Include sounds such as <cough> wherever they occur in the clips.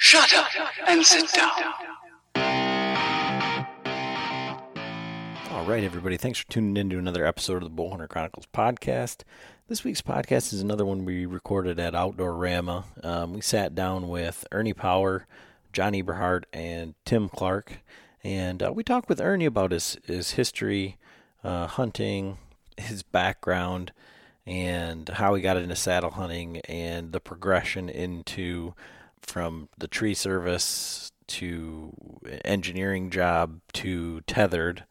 Shut up and sit down. All right, everybody. Thanks for tuning in to another episode of the Bowhunter Chronicles podcast. This week's podcast is another one we recorded at Outdoorama. Um, we sat down with Ernie Power, John Eberhart, and Tim Clarke, and uh, we talked with Ernie about his his history, uh, hunting, his background, and how he got into saddle hunting, and the progression into from the tree service to engineering job to Tethrd,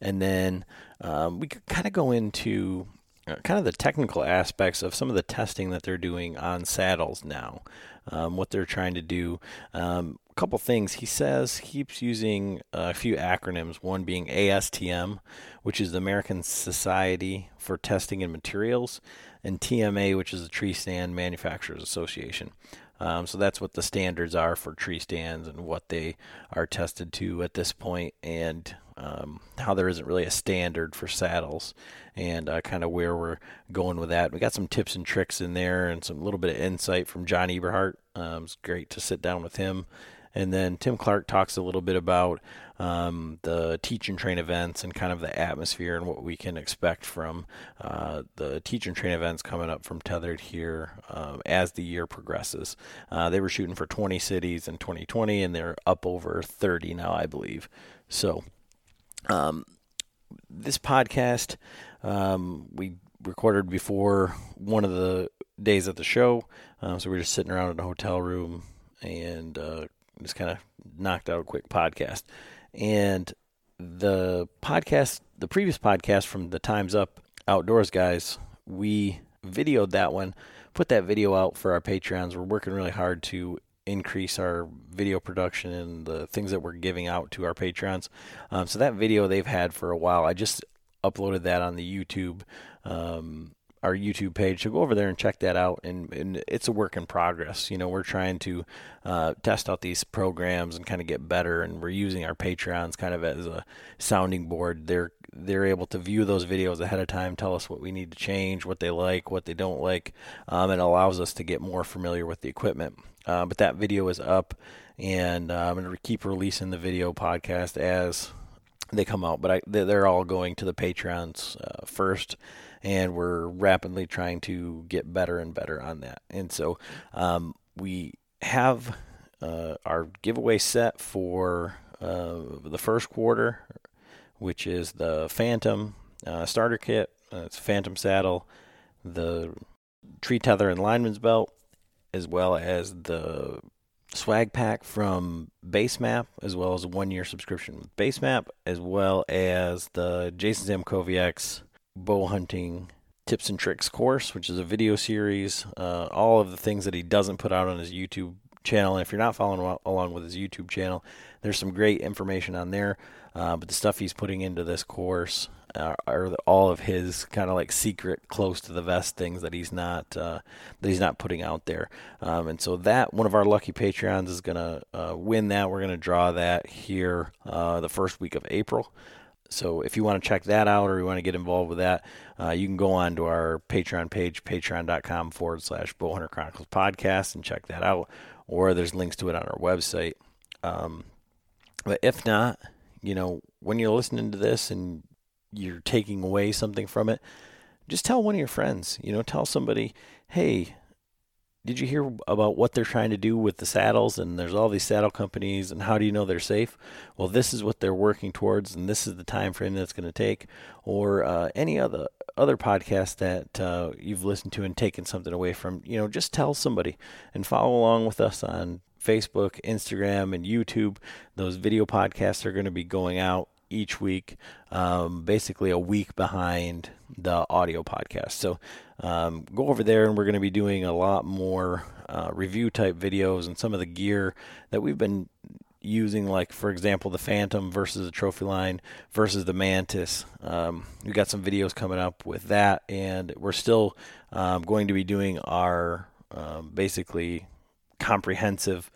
and then um, we could kind of go into uh, kind of the technical aspects of some of the testing that they're doing on saddles now, um, what they're trying to do. Um, a couple things. He says keeps using a few acronyms, one being ASTM, which is the American Society for Testing and Materials, and TMA, which is the Tree Stand Manufacturers Association. Um, so that's what the standards are for tree stands and what they are tested to at this point, and um, how there isn't really a standard for saddles, and uh, kind of where we're going with that. We got some tips and tricks in there, and some little bit of insight from John Eberhart. Um, it's great to sit down with him and then Tim Clarke talks a little bit about um, the teach and train events and kind of the atmosphere and what we can expect from uh, the teach and train events coming up from Tethrd here uh, as the year progresses. Uh, they were shooting for 20 cities in 2020, and they're up over 30 now, I believe. So, um, this podcast um, we recorded before one of the days at the show, um, so we are just sitting around in a hotel room and uh, just kind of knocked out a quick podcast. And the podcast, the previous podcast from the Times Up Outdoors guys, we videoed that one, put that video out for our Patreons. We're working really hard to increase our video production and the things that we're giving out to our Patreons. Um, so that video they've had for a while, I just uploaded that on the YouTube um, our YouTube page. So go over there and check that out. And, and it's a work in progress. You know, we're trying to uh, test out these programs and kind of get better. And we're using our Patreons kind of as a sounding board. They're they're able to view those videos ahead of time, tell us what we need to change, what they like, what they don't like, um, and allows us to get more familiar with the equipment. Uh, but that video is up, and uh, I'm going to keep releasing the video podcast as they come out. But I, they're all going to the Patreons uh, first and we're rapidly trying to get better and better on that. And so um, we have uh, our giveaway set for uh, the first quarter, which is the Phantom uh, starter kit. Uh, it's Phantom saddle, the tree tether and lineman's belt, as well as the swag pack from Basemap, as well as a one year subscription with Basemap, as well as the Jason Zamkowiak's bow hunting tips and tricks course, which is a video series. Uh, all of the things that he doesn't put out on his YouTube channel. And if you're not following along with his YouTube channel, there's some great information on there. Uh, but the stuff he's putting into this course are, are all of his kind of like secret, close to the vest things that he's not uh, that he's not putting out there. Um, and so that one of our lucky Patreons is gonna uh, win that. We're gonna draw that here uh, the first week of April. So if you want to check that out or you want to get involved with that, uh, you can go on to our Patreon page, patreon.com forward slash Bowhunter Chronicles podcast and check that out. Or there's links to it on our website. Um, but if not, you know, when you're listening to this and you're taking away something from it, just tell one of your friends. You know, tell somebody, hey, did you hear about what they're trying to do with the saddles? And there's all these saddle companies, and how do you know they're safe? Well, this is what they're working towards, and this is the time frame that's going to take. Or uh, any other other podcast that uh, you've listened to and taken something away from, you know, just tell somebody and follow along with us on Facebook, Instagram, and YouTube. Those video podcasts are going to be going out each week, um, basically a week behind the audio podcast. So um, go over there, and we're going to be doing a lot more uh, review type videos and some of the gear that we've been using, like for example, the Phantom versus the Trophy Line versus the Mantis. Um, we got some videos coming up with that, and we're still um, going to be doing our um, basically comprehensive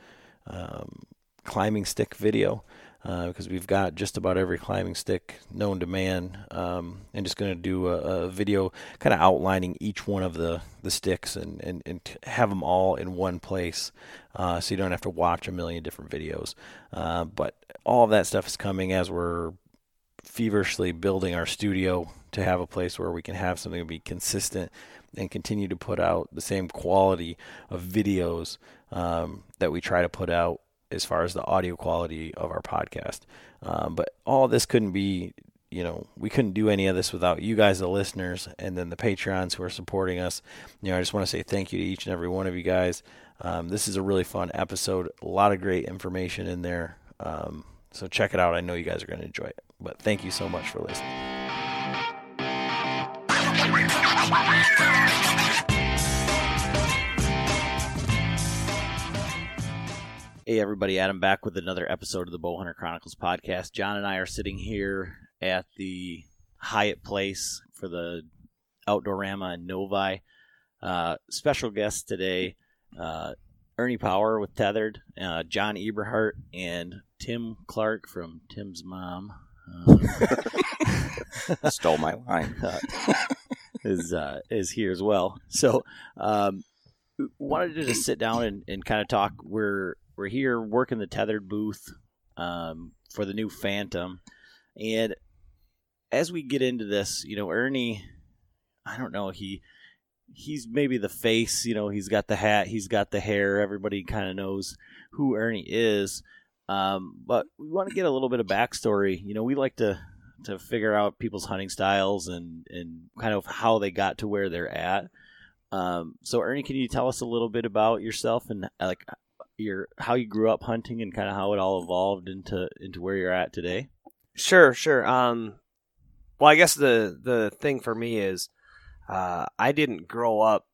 um, climbing stick video uh, because we've got just about every climbing stick known to man, um, and just going to do a, a video kind of outlining each one of the, the sticks and, and, and have them all in one place uh, so you don't have to watch a million different videos. Uh, but all of that stuff is coming as we're feverishly building our studio to have a place where we can have something to be consistent and continue to put out the same quality of videos um, that we try to put out as far as the audio quality of our podcast. Um, but all this couldn't be, you know, we couldn't do any of this without you guys, the listeners, and then the Patreons who are supporting us. You know, I just want to say thank you to each and every one of you guys. Um, this is a really fun episode, a lot of great information in there. Um, so check it out. I know you guys are going to enjoy it. But thank you so much for listening. Hey, everybody, Adam back with another episode of the Bowhunter Chronicles podcast. John and I are sitting here at the Hyatt Place for the Outdoorama in Novi. Uh, special guests today uh, Ernie Power with Tethrd, uh, John Eberhart, and Tim Clarke from Tim's Mom. <laughs> Stole my line. <laughs> is uh, is here as well. So, um, wanted to just sit down and, and kind of talk. We're we're here working the Tethrd booth um, for the new Phantom, and as we get into this, you know, Ernie, I don't know, he he's maybe the face, you know, he's got the hat, he's got the hair, everybody kind of knows who Ernie is. Um, but we want to get a little bit of backstory. You know, we like to to figure out people's hunting styles and and kind of how they got to where they're at. Um, so Ernie, can you tell us a little bit about yourself and like your how you grew up hunting and kind of how it all evolved into into where you're at today? Sure, sure. Um, well, I guess the the thing for me is uh, I didn't grow up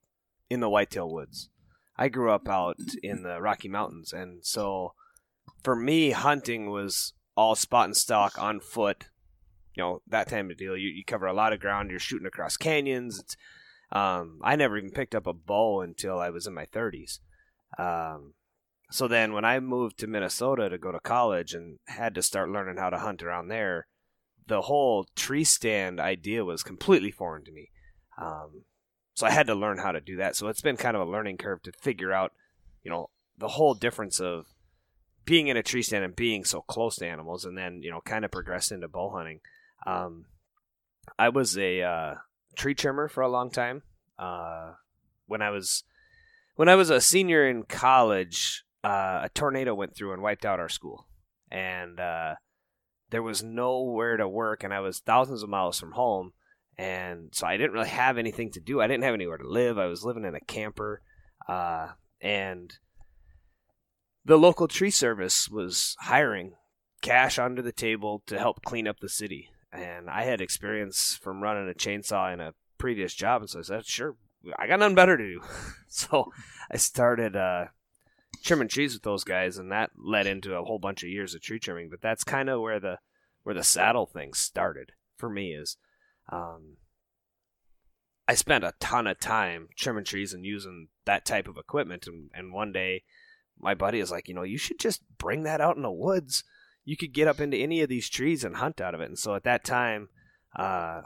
in the whitetail woods. I grew up out in the Rocky Mountains, and so for me, hunting was all spot and stalk on foot. You know that time of deal. You, you cover a lot of ground. You're shooting across canyons. Um, I never even picked up a bow until I was in my 30s. Um, so then when I moved to Minnesota to go to college and had to start learning how to hunt around there, the whole tree stand idea was completely foreign to me. Um, so I had to learn how to do that. So it's been kind of a learning curve to figure out, you know, the whole difference of being in a tree stand and being so close to animals, and then you know, kind of progress into bow hunting. Um, I was a uh, tree trimmer for a long time. Uh, when I was when I was a senior in college, uh, a tornado went through and wiped out our school, and uh, there was nowhere to work, and I was thousands of miles from home, and so I didn't really have anything to do. I didn't have anywhere to live. I was living in a camper, uh, and the local tree service was hiring cash under the table to help clean up the city. And I had experience from running a chainsaw in a previous job, and so I said, "Sure, I got nothing better to do." <laughs> so I started uh, trimming trees with those guys, and that led into a whole bunch of years of tree trimming. But that's kind of where the where the saddle thing started for me. Is um, I spent a ton of time trimming trees and using that type of equipment, and, and one day my buddy is like, you know, you should just bring that out in the woods. You could get up into any of these trees and hunt out of it. And so at that time, uh,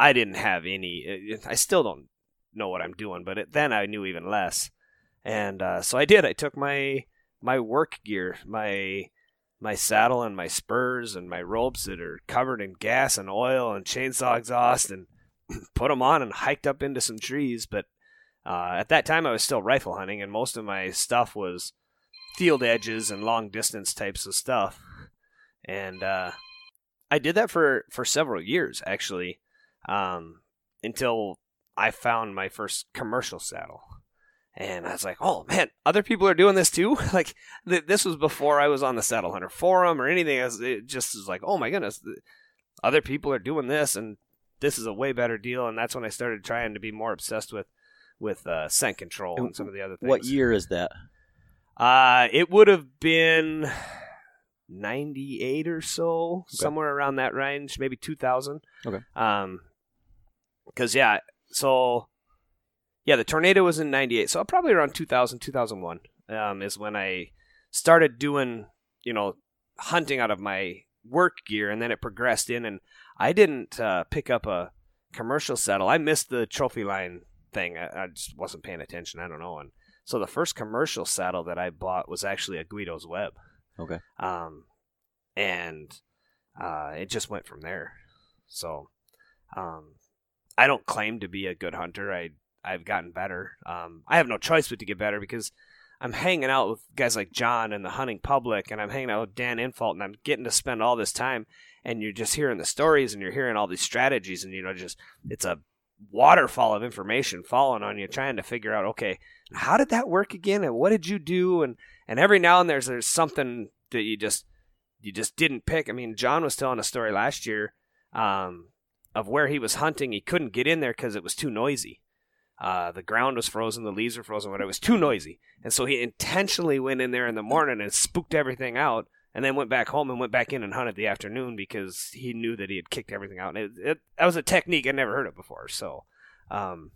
I didn't have any. I still don't know what I'm doing, but it, then I knew even less. And uh, so I did. I took my my work gear, my my saddle and my spurs and my ropes that are covered in gas and oil and chainsaw exhaust, and <clears throat> put them on and hiked up into some trees. But uh, at that time I was still rifle hunting, and most of my stuff was field edges and long distance types of stuff. And uh, I did that for for several years actually, um, until I found my first commercial saddle. And I was like, "Oh man, other people are doing this too!" <laughs> like th- this was before I was on the Saddle Hunter forum or anything. Else. It just was like, "Oh my goodness, th- other people are doing this, and this is a way better deal." And that's when I started trying to be more obsessed with with uh, scent control and some of the other things. What year is that? Uh, it would have been 98 or so, somewhere around that range, maybe 2000. Okay. Um, because, yeah, so, yeah, the tornado was in 98. So probably around 2000, 2001 um, is when I started doing, you know, hunting out of my work gear, and then it progressed in, and I didn't uh, pick up a commercial saddle. I missed the trophy line thing. I, I just wasn't paying attention. I don't know. And so the first commercial saddle that I bought was actually a Guido's Web. Okay. Um, and uh, it just went from there. So, um, I don't claim to be a good hunter. I I've gotten better. Um, I have no choice but to get better because I'm hanging out with guys like John and the hunting public, and I'm hanging out with Dan Infalt, and I'm getting to spend all this time. And you're just hearing the stories, and you're hearing all these strategies, and you know, just it's a waterfall of information falling on you, trying to figure out, okay, how did that work again, and what did you do, and and every now and there's there's something that you just you just didn't pick. I mean, John was telling a story last year um, of where he was hunting. He couldn't get in there because it was too noisy. Uh, the ground was frozen, the leaves were frozen, but it was too noisy, and so he intentionally went in there in the morning and spooked everything out, and then went back home and went back in and hunted the afternoon because he knew that he had kicked everything out. And it, it, that was a technique I'd never heard of before. So, um,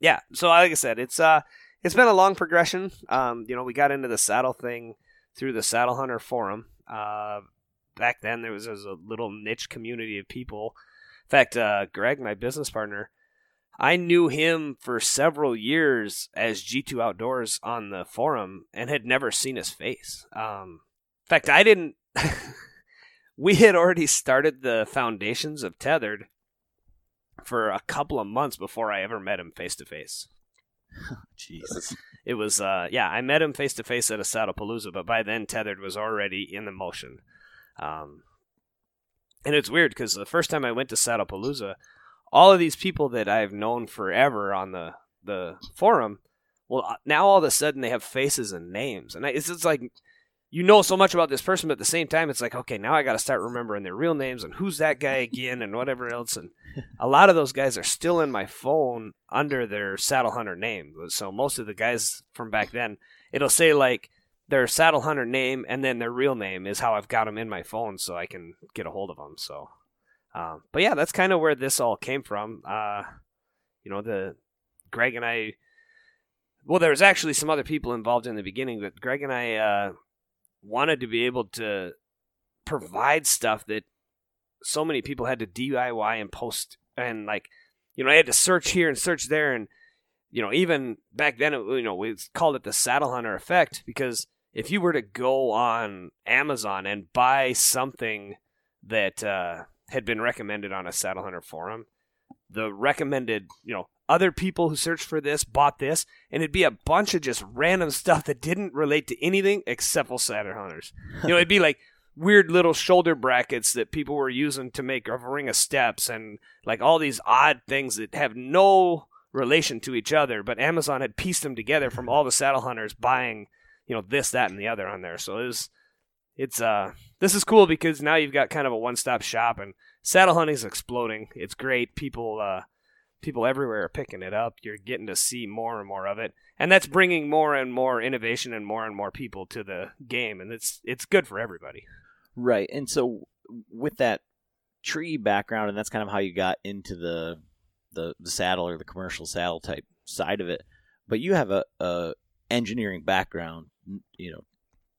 yeah. So like I said, it's uh, it's been a long progression. Um, you know, we got into the saddle thing through the Saddle Hunter forum. Uh, back then there was, there was a little niche community of people. In fact, uh, Greg, my business partner, I knew him for several years as G2 Outdoors on the forum and had never seen his face. Um, in fact, I didn't. <laughs> we had already started the foundations of Tethrd for a couple of months before I ever met him face to face. Jesus. It was, uh, yeah, I met him face to face at a Saddlepalooza, but by then Tethrd was already in the motion. Um, and it's weird because the first time I went to Saddlepalooza, all of these people that I've known forever on the the forum, well, uh, now all of a sudden they have faces and names, and I, it's just like you know so much about this person, but at the same time, it's like okay, now I got to start remembering their real names and who's that guy again and whatever else. And <laughs> a lot of those guys are still in my phone under their Saddle Hunter name. So most of the guys from back then, it'll say like their Saddle Hunter name and then their real name is how I've got them in my phone, so I can get a hold of them. So. Um, but yeah, that's kind of where this all came from. Uh, you know, the Greg and I. Well, there was actually some other people involved in the beginning, but Greg and I uh, wanted to be able to provide stuff that so many people had to DIY and post, and like, you know, I had to search here and search there, and you know, even back then, you know, we called it the saddle hunter effect because if you were to go on Amazon and buy something that uh, had been recommended on a Saddle Hunter forum. The recommended, you know, other people who searched for this bought this, and it'd be a bunch of just random stuff that didn't relate to anything except for Saddle Hunters. You know, it'd be like weird little shoulder brackets that people were using to make a ring of steps, and like all these odd things that have no relation to each other. But Amazon had pieced them together from all the Saddle Hunters buying, you know, this, that, and the other on there. So it was it's uh this is cool because now you've got kind of a one-stop shop and saddle hunting is exploding. It's great. People uh people everywhere are picking it up. You're getting to see more and more of it. And that's bringing more and more innovation and more and more people to the game. And it's it's good for everybody. Right. And so with that tree background and that's kind of how you got into the the, the saddle or the commercial saddle type side of it. But you have a, a engineering background, you know,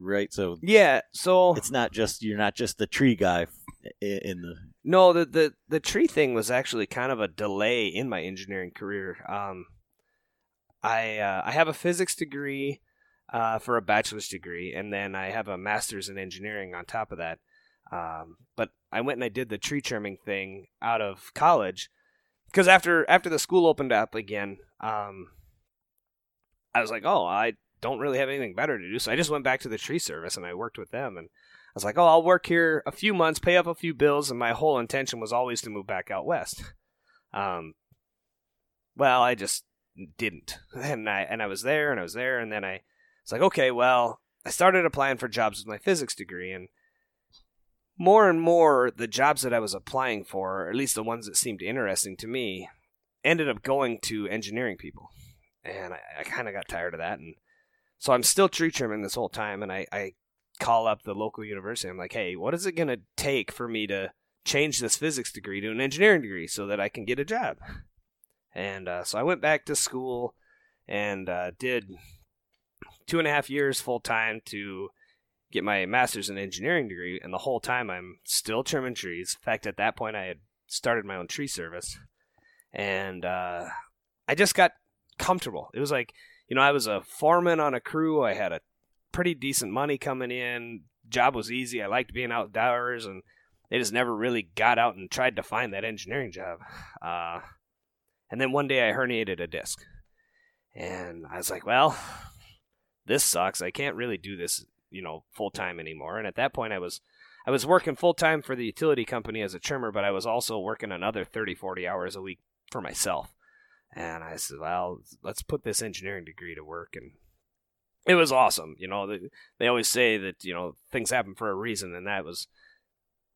right? So yeah so it's not just you're not just the tree guy <laughs> in, the No, the, the the tree thing was actually kind of a delay in my engineering career. Um, I uh, I have a physics degree uh, for a bachelor's degree, and then I have a master's in engineering on top of that. Um, but I went and I did the tree trimming thing out of college because after after the school opened up again, um, I was like, oh, I don't really have anything better to do. So I just went back to the tree service and I worked with them. And I was like, oh, I'll work here a few months, pay up a few bills. And my whole intention was always to move back out west. Um, well, I just didn't. <laughs> And I, and I was there and I was there. And then I was like, okay, well, I started applying for jobs with my physics degree. And more and more, the jobs that I was applying for, or at least the ones that seemed interesting to me, ended up going to engineering people. And I, I kind of got tired of that. And so I'm still tree trimming this whole time, and I, I call up the local university. I'm like, hey, what is it going to take for me to change this physics degree to an engineering degree so that I can get a job? And uh, so I went back to school and uh, did two and a half years full time to get my master's in engineering degree. And the whole time I'm still trimming trees. In fact, at that point, I had started my own tree service. And uh, I just got comfortable. It was like, you know, I was a foreman on a crew. I had a pretty decent money coming in. Job was easy. I liked being outdoors, and they just never really got out and tried to find that engineering job. Uh, and then one day I herniated a disc, and I was like, well, this sucks. I can't really do this, you know, full time anymore. And at that point, I was I was working full time for the utility company as a trimmer, but I was also working another 30, 40 hours a week for myself. And I said, well, let's put this engineering degree to work. And it was awesome. You know, they, they always say that, you know, things happen for a reason. And that was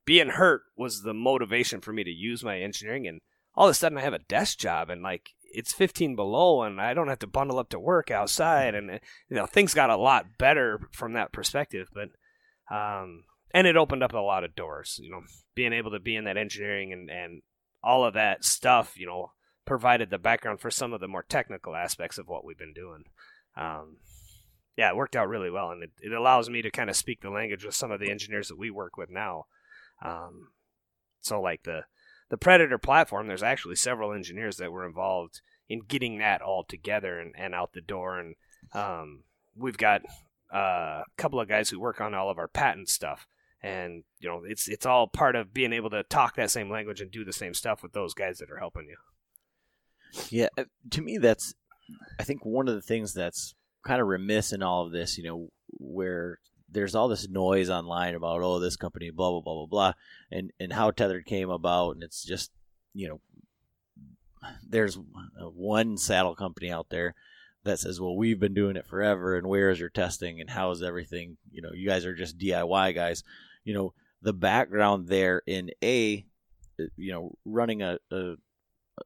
being hurt was the motivation for me to use my engineering. And all of a sudden I have a desk job and like it's 15 below and I don't have to bundle up to work outside. And, you know, things got a lot better from that perspective. But, um, and it opened up a lot of doors, you know, being able to be in that engineering and, and all of that stuff, you know, provided the background for some of the more technical aspects of what we've been doing. Um, yeah, it worked out really well, and it, it allows me to kind of speak the language with some of the engineers that we work with now. Um, so, like the the Predator platform, there's actually several engineers that were involved in getting that all together and, and out the door, and um, we've got uh, a couple of guys who work on all of our patent stuff and you know it's it's all part of being able to talk that same language and do the same stuff with those guys that are helping you. Yeah, uh, to me, that's I think one of the things that's kind of remiss in all of this. You know, where there's all this noise online about oh this company blah blah blah blah blah, and and how Tethrd came about, and it's just you know there's one saddle company out there that says, well, we've been doing it forever, and where is your testing, and how is everything? You know, you guys are just DIY guys. You know, the background there in a, you know, running a, a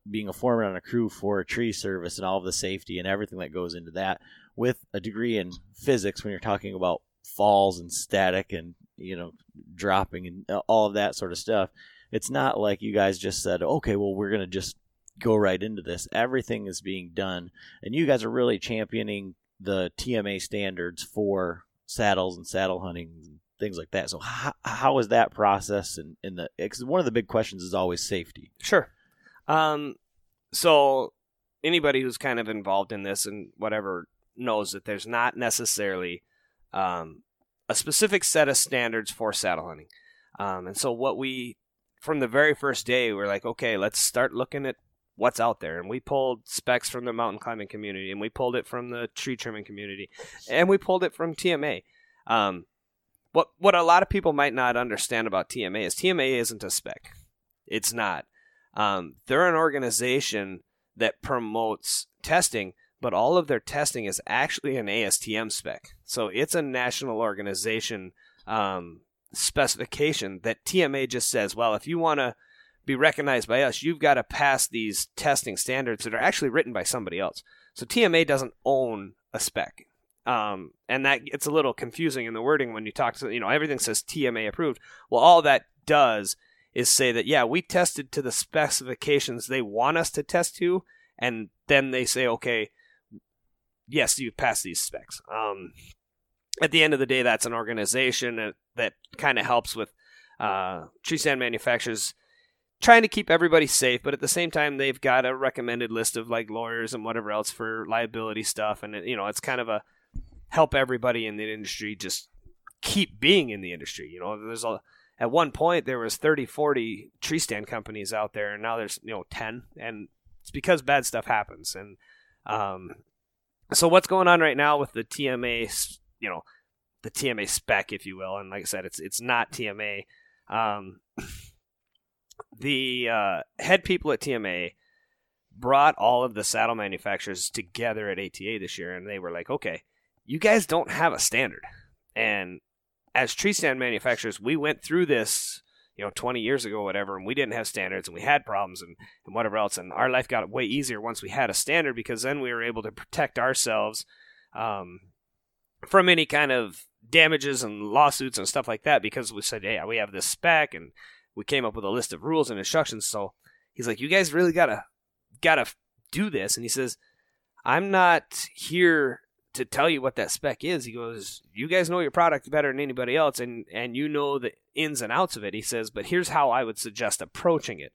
being a foreman on a crew for a tree service and all of the safety and everything that goes into that with a degree in physics when you're talking about falls and static and you know dropping and uh, all of that sort of stuff it's not like you guys just said okay well we're going to just go right into this. Everything is being done and you guys are really championing the TMA standards for saddles and saddle hunting and things like that. So how, how is that process and in, in the because one of the big questions is always safety. Sure um, so anybody who's kind of involved in this and whatever knows that there's not necessarily um, a specific set of standards for saddle hunting. Um, and so what we from the very first day we're like, okay, let's start looking at what's out there. And we pulled specs from the mountain climbing community, and we pulled it from the tree trimming community, and we pulled it from TMA. Um, what what a lot of people might not understand about TMA is TMA isn't a spec. It's not. Um, they're an organization that promotes testing, but all of their testing is actually an ASTM spec. So it's a national organization um, specification that TMA just says, well, if you want to be recognized by us, you've got to pass these testing standards that are actually written by somebody else. So TMA doesn't own a spec. Um, and that it's a little confusing in the wording when you talk to, you know, everything says TMA approved. Well, all that does is say that yeah we tested to the specifications they want us to test to and then they say okay yes you pass these specs. Um, at the end of the day that's an organization that, kind of helps with uh, tree stand manufacturers trying to keep everybody safe but at the same time they've got a recommended list of like lawyers and whatever else for liability stuff and you know it's kind of a help everybody in the industry just keep being in the industry you know? There's a at one point there was 30 40 tree stand companies out there and now there's you know 10 and it's because bad stuff happens and um, so what's going on right now with the TMA, you know, the TMA spec, if you will, and like I said, it's it's not TMA. Um, <sniffs> the uh, head people at TMA brought all of the saddle manufacturers together at ATA this year, and they were like, "Okay, you guys don't have a standard." And as tree stand manufacturers, we went through this, you know, 20 years ago, whatever, and we didn't have standards, and we had problems, and, and whatever else, and our life got way easier once we had a standard because then we were able to protect ourselves um, from any kind of damages and lawsuits and stuff like that because we said, "Yeah, we have this spec," and we came up with a list of rules and instructions. So he's like, "You guys really gotta gotta do this," and he says, "I'm not here to tell you what that spec is." He goes, "You guys know your product better than anybody else, and and you know the ins and outs of it." He says, "But here's how I would suggest approaching it."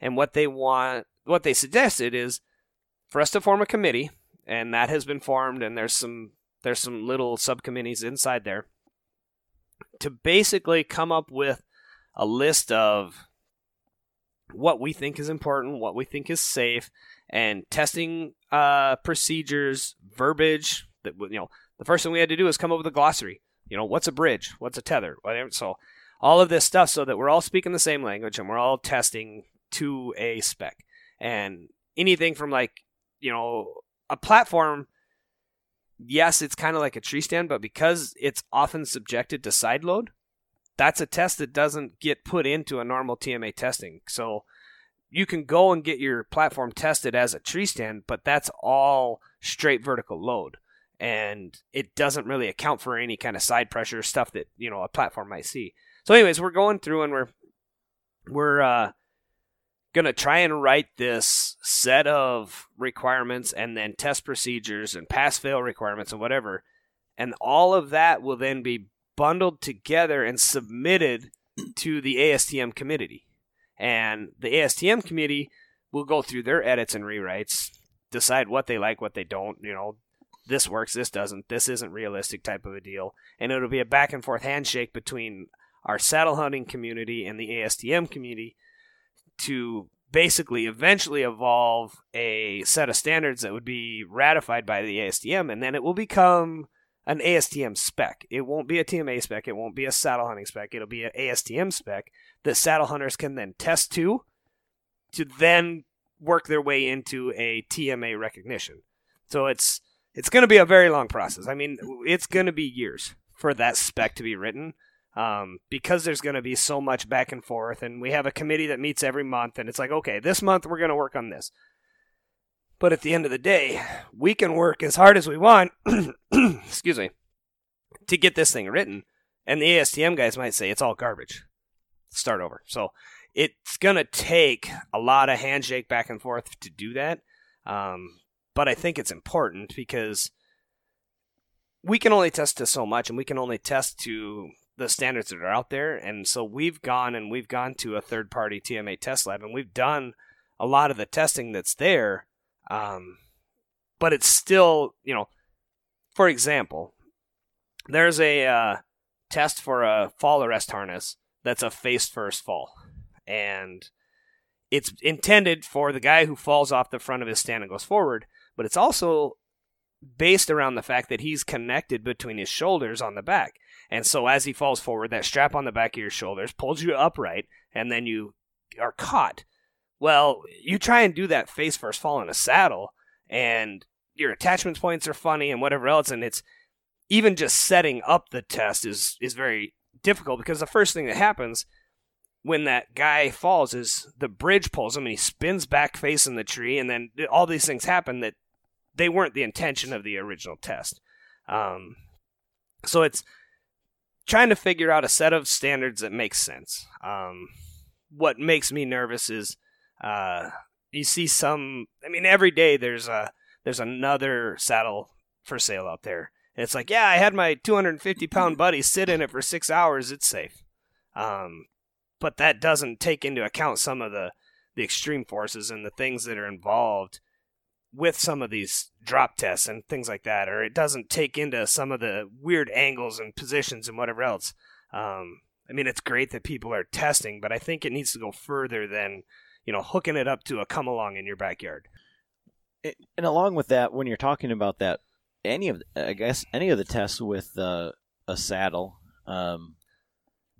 And what they want, what they suggested is for us to form a committee, and that has been formed, and there's some there's some little subcommittees inside there to basically come up with a list of what we think is important, what we think is safe, and testing uh, procedures, verbiage. That you know, the first thing we had to do is come up with a glossary. You know, what's a bridge? What's a tether? Whatever. So all of this stuff, so that we're all speaking the same language and we're all testing to a spec. And anything from like, you know, a platform. Yes, it's kind of like a tree stand, but because it's often subjected to side load, that's a test that doesn't get put into a normal TMA testing. So you can go and get your platform tested as a tree stand, but that's all straight vertical load. And it doesn't really account for any kind of side pressure stuff that, you know, a platform might see. So anyways, we're going through and we're we're uh gonna try and write this set of requirements and then test procedures and pass fail requirements and whatever. And all of that will then be bundled together and submitted to the ASTM committee. And the ASTM committee will go through their edits and rewrites, decide what they like, what they don't, you know, this works, this doesn't, this isn't realistic type of a deal. And it'll be a back and forth handshake between our saddle hunting community and the ASTM community to basically eventually evolve a set of standards that would be ratified by the ASTM and then it will become an ASTM spec. It won't be a TMA spec. It won't be a saddle hunting spec. It'll be an ASTM spec that saddle hunters can then test to, to then work their way into a TMA recognition. So it's it's going to be a very long process. I mean, it's going to be years for that spec to be written. Um, because there's going to be so much back and forth, and we have a committee that meets every month, and it's like, okay, this month we're going to work on this. But at the end of the day, we can work as hard as we want, <clears throat> excuse me, to get this thing written. And the ASTM guys might say it's all garbage. Start over. So it's going to take a lot of handshake back and forth to do that. Um, but I think it's important because we can only test to so much and we can only test to the standards that are out there. And so we've gone and we've gone to a third party TMA test lab and we've done a lot of the testing that's there um, but it's still, you know, for example, there's a uh, test for a fall arrest harness that's a face first fall. And it's intended for the guy who falls off the front of his stand and goes forward, but it's also based around the fact that he's connected between his shoulders on the back. And so as he falls forward, that strap on the back of your shoulders pulls you upright, and then you are caught. Well, you try and do that face first fall in a saddle, and your attachment points are funny and whatever else, and it's even just setting up the test is is very difficult because the first thing that happens when that guy falls is the bridge pulls him and he spins back facing the tree, and then all these things happen that they weren't the intention of the original test. Um, so it's trying to figure out a set of standards that makes sense. Um, what makes me nervous is uh, you see some. I mean, every day there's a there's another saddle for sale out there. And it's like, yeah, I had my 250 pound <laughs> buddy sit in it for six hours. It's safe. Um, but that doesn't take into account some of the the extreme forces and the things that are involved with some of these drop tests and things like that, or it doesn't take into some of the weird angles and positions and whatever else. Um, I mean, it's great that people are testing, but I think it needs to go further than you know, hooking it up to a come along in your backyard. And along with that, when you're talking about that any of I guess any of the tests with uh, a saddle, um,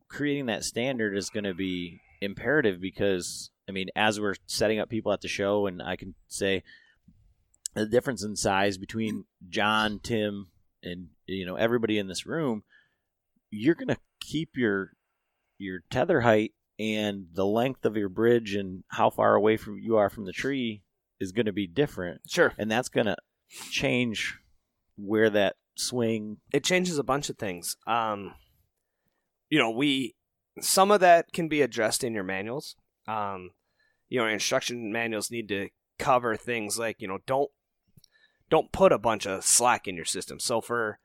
creating that standard is going to be imperative because I mean, as we're setting up people at the show, and I can say the difference in size between John, Tim, and you know everybody in this room, you're going to keep your your tether height and the length of your bridge and how far away from you are from the tree is going to be different, Sure. and that's going to change where that swing. it changes a bunch of things. Um, you know, we some of that can be addressed in your manuals. Um, you know, instruction manuals need to cover things like you know don't don't put a bunch of slack in your system. So for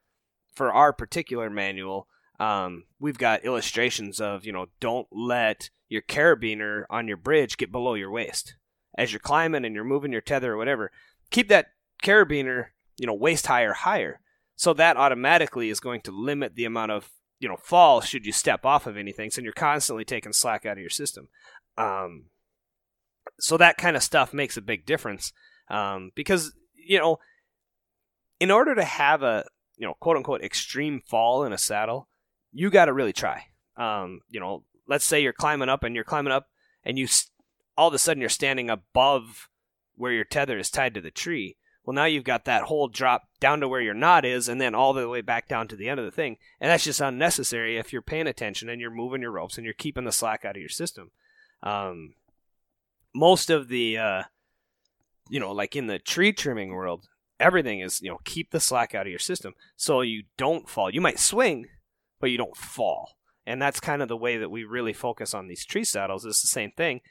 for our particular manual, um, we've got illustrations of you know don't let your carabiner on your bridge get below your waist as you're climbing and you're moving your tether or whatever. Keep that carabiner you know waist high or higher. So that automatically is going to limit the amount of you know fall should you step off of anything. So you're constantly taking slack out of your system. Um, so that kind of stuff makes a big difference um, because you know in order to have a you know quote unquote extreme fall in a saddle, you got to really try. Um, you know, let's say you're climbing up and you're climbing up and you all of a sudden you're standing above where your tether is tied to the tree. Well, now you've got that whole drop down to where your knot is, and then all the way back down to the end of the thing, and that's just unnecessary if you're paying attention and you're moving your ropes and you're keeping the slack out of your system. Um, most of the, uh, you know, like in the tree trimming world, everything is you know keep the slack out of your system so you don't fall. You might swing, but you don't fall, and that's kind of the way that we really focus on these tree saddles. It's the same thing.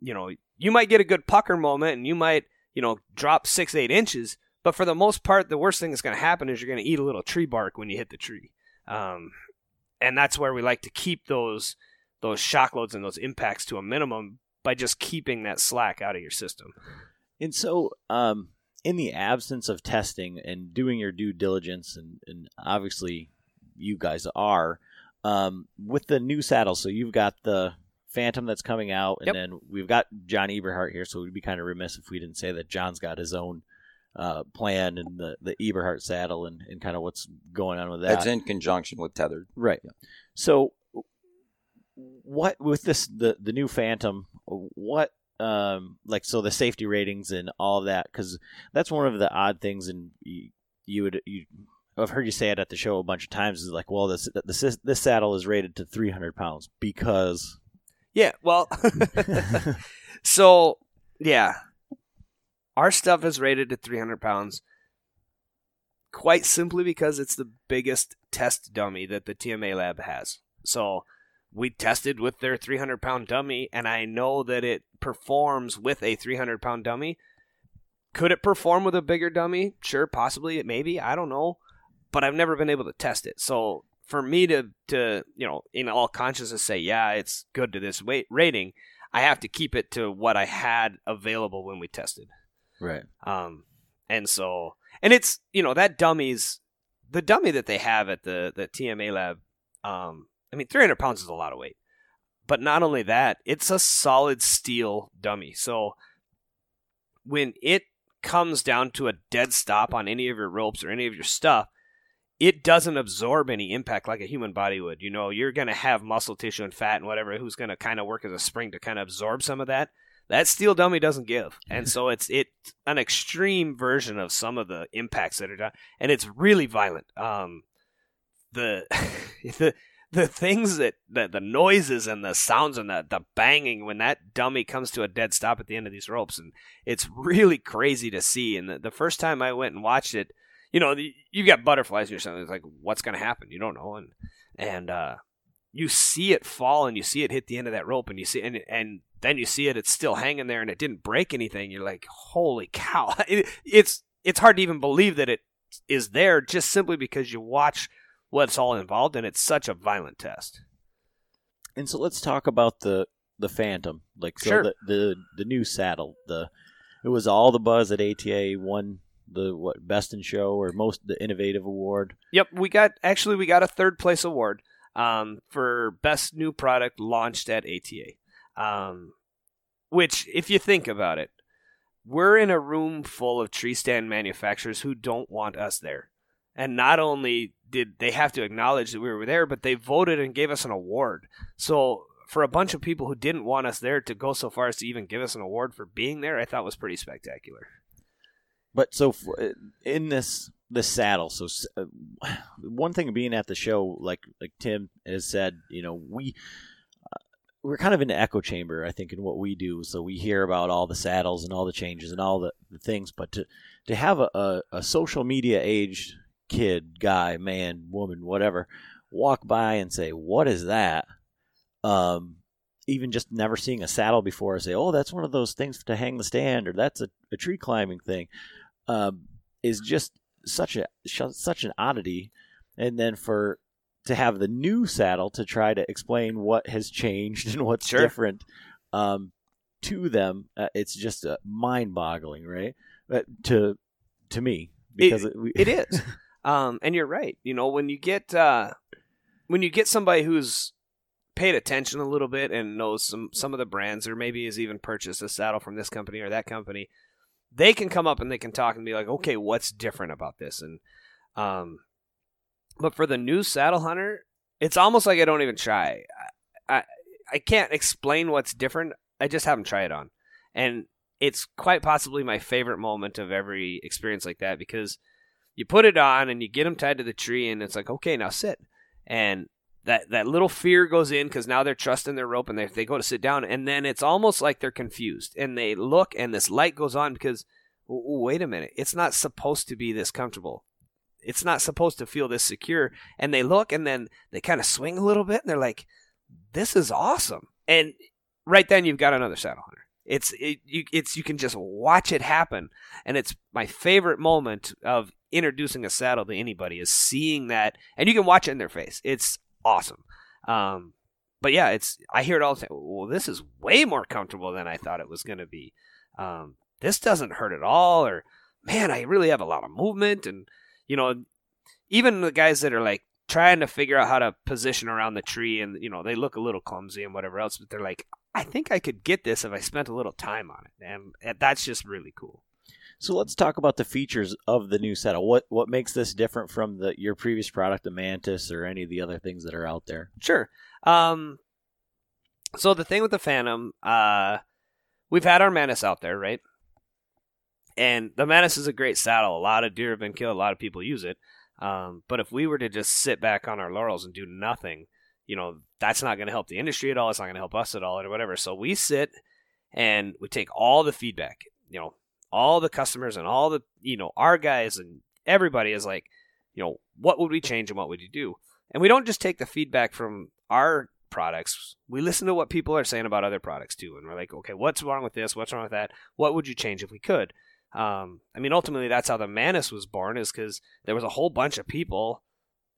You know, you might get a good pucker moment, and you might you know, drop six, eight inches. But for the most part, the worst thing that's going to happen is you're going to eat a little tree bark when you hit the tree. Um, and that's where we like to keep those those shock loads and those impacts to a minimum by just keeping that slack out of your system. And so, um, in the absence of testing and doing your due diligence, and, and obviously you guys are, um, with the new saddle, so you've got the Phantom that's coming out, and Yep. then we've got John Eberhart here, so we'd be kind of remiss if we didn't say that John's got his own uh, plan and the, the Eberhart saddle and, and kind of what's going on with that. That's in conjunction with Tethrd. Right. So, what with this the the new Phantom? What um like so the safety ratings and all of that because that's one of the odd things, and you, you would you. I've heard you say it at the show a bunch of times. Is like, well, this this this saddle is rated to 300 pounds because Yeah, well, <laughs> <laughs> so yeah, our stuff is rated to 300 pounds quite simply because it's the biggest test dummy that the TMA lab has. So we tested with their 300 pound dummy, and I know that it performs with a 300 pound dummy. Could it perform with a bigger dummy? Sure, possibly, maybe. I don't know, but I've never been able to test it. So for me to to you know in all consciousness say yeah it's good to this weight rating, I have to keep it to what I had available when we tested. right. Um, and so, and it's you know that dummy's the dummy that they have at the the TMA lab. Um, I mean, 300 pounds is a lot of weight, but not only that, it's a solid steel dummy. So when it comes down to a dead stop on any of your ropes or any of your stuff, it doesn't absorb any impact like a human body would. You know, you're going to have muscle tissue and fat and whatever who's going to kind of work as a spring to kind of absorb some of that. That steel dummy doesn't give, and so it's it's an extreme version of some of the impacts that are done, and it's really violent. Um, the <laughs> the the things that the, the noises and the sounds and the, the banging when that dummy comes to a dead stop at the end of these ropes and it's <laughs> really crazy to see. And the, the first time i went and watched it you know the, you've got butterflies in your stomach it's like what's going to happen? You don't know. And and uh you see it fall and you see it hit the end of that rope and you see and and then you see it it's still hanging there and it didn't break anything. You're like holy cow. <laughs> It, it's it's hard to even believe that it is there just simply because you watch what's all involved and it's such a violent test And so let's talk about the the Phantom, like so Sure. the, the the new saddle. The it was all the buzz at ATA. Won the what best in show or most the innovative award. Yep, we got actually we got a third place award um, for best new product launched at ATA. Um, which, if you think about it, we're in a room full of tree stand manufacturers who don't want us there. And not only did they have to acknowledge that we were there, but they voted and gave us an award. So for a bunch of people who didn't want us there to go so far as to even give us an award for being there, I thought was pretty spectacular. But so for, in this this saddle, so uh, one thing being at the show, like like Tim has said, you know, we uh, we're kind of in the echo chamber, I think, in what we do. So we hear about all the saddles and all the changes and all the, the things, but to to have a, a, a social media aged kid, guy, man, woman, whatever, walk by and say, "What is that?" Um, even just never seeing a saddle before, say, "Oh, that's one of those things to hang the stand," or "That's a, a tree climbing thing," um, is just such a such an oddity. And then for to have the new saddle to try to explain what has changed <laughs> and what's Sure. different um, to them, uh, it's just uh, mind-boggling, right? Uh, to to me, because it, we, It is. <laughs> um, and you're right. You know, when you get uh, when you get somebody who's paid attention a little bit and knows some some of the brands, or maybe has even purchased a saddle from this company or that company, they can come up and they can talk and be like, okay, what's different about this? And um, but for the new saddle hunter, it's almost like I don't even try. I I, I can't explain what's different. I just haven't tried it on, and it's quite possibly my favorite moment of every experience like that because you put it on and you get them tied to the tree and it's like okay now sit. And that that little fear goes in because now they're trusting their rope and they, they go to sit down and then it's almost like they're confused and they look and this light goes on because "W- w- wait a minute. It's not supposed to be this comfortable. It's not supposed to feel this secure. And they look and then they kind of swing a little bit and they're like this is awesome. And right then you've got another saddle hunter it's it, you it's you can just watch it happen. And it's my favorite moment of introducing a saddle to anybody is seeing that and you can watch it in their face. It's awesome. Um but yeah it's i hear it all the time. Well this is way more comfortable than i thought it was going to be. Um this doesn't hurt at all or man i really have a lot of movement. And you know even the guys that are like trying to figure out how to position around the tree and you know they look a little clumsy and whatever else but they're like i think i could get this if i spent a little time on it and, that's just really cool So let's talk about the features of the new saddle. What what makes this different from the your previous product, the Mantis, or any of the other things that are out there? Sure. Um, so the thing with the Phantom, uh, we've had our Mantis out there, right? And the Mantis is a great saddle. A lot of deer have been killed. A lot of people use it. Um, but if we were to just sit back on our laurels and do nothing, you know, that's not going to help the industry at all. It's not going to help us at all, or whatever. So we sit and we take all the feedback. You know, all the customers and all the you know our guys and everybody is like, you know, what would we change and what would you do? And we don't just take the feedback from our products. We listen to what people are saying about other products too, and we're like, okay, what's wrong with this? What's wrong with that? What would you change if we could? Um, I mean, ultimately, that's how the Mantis was born, is because there was a whole bunch of people,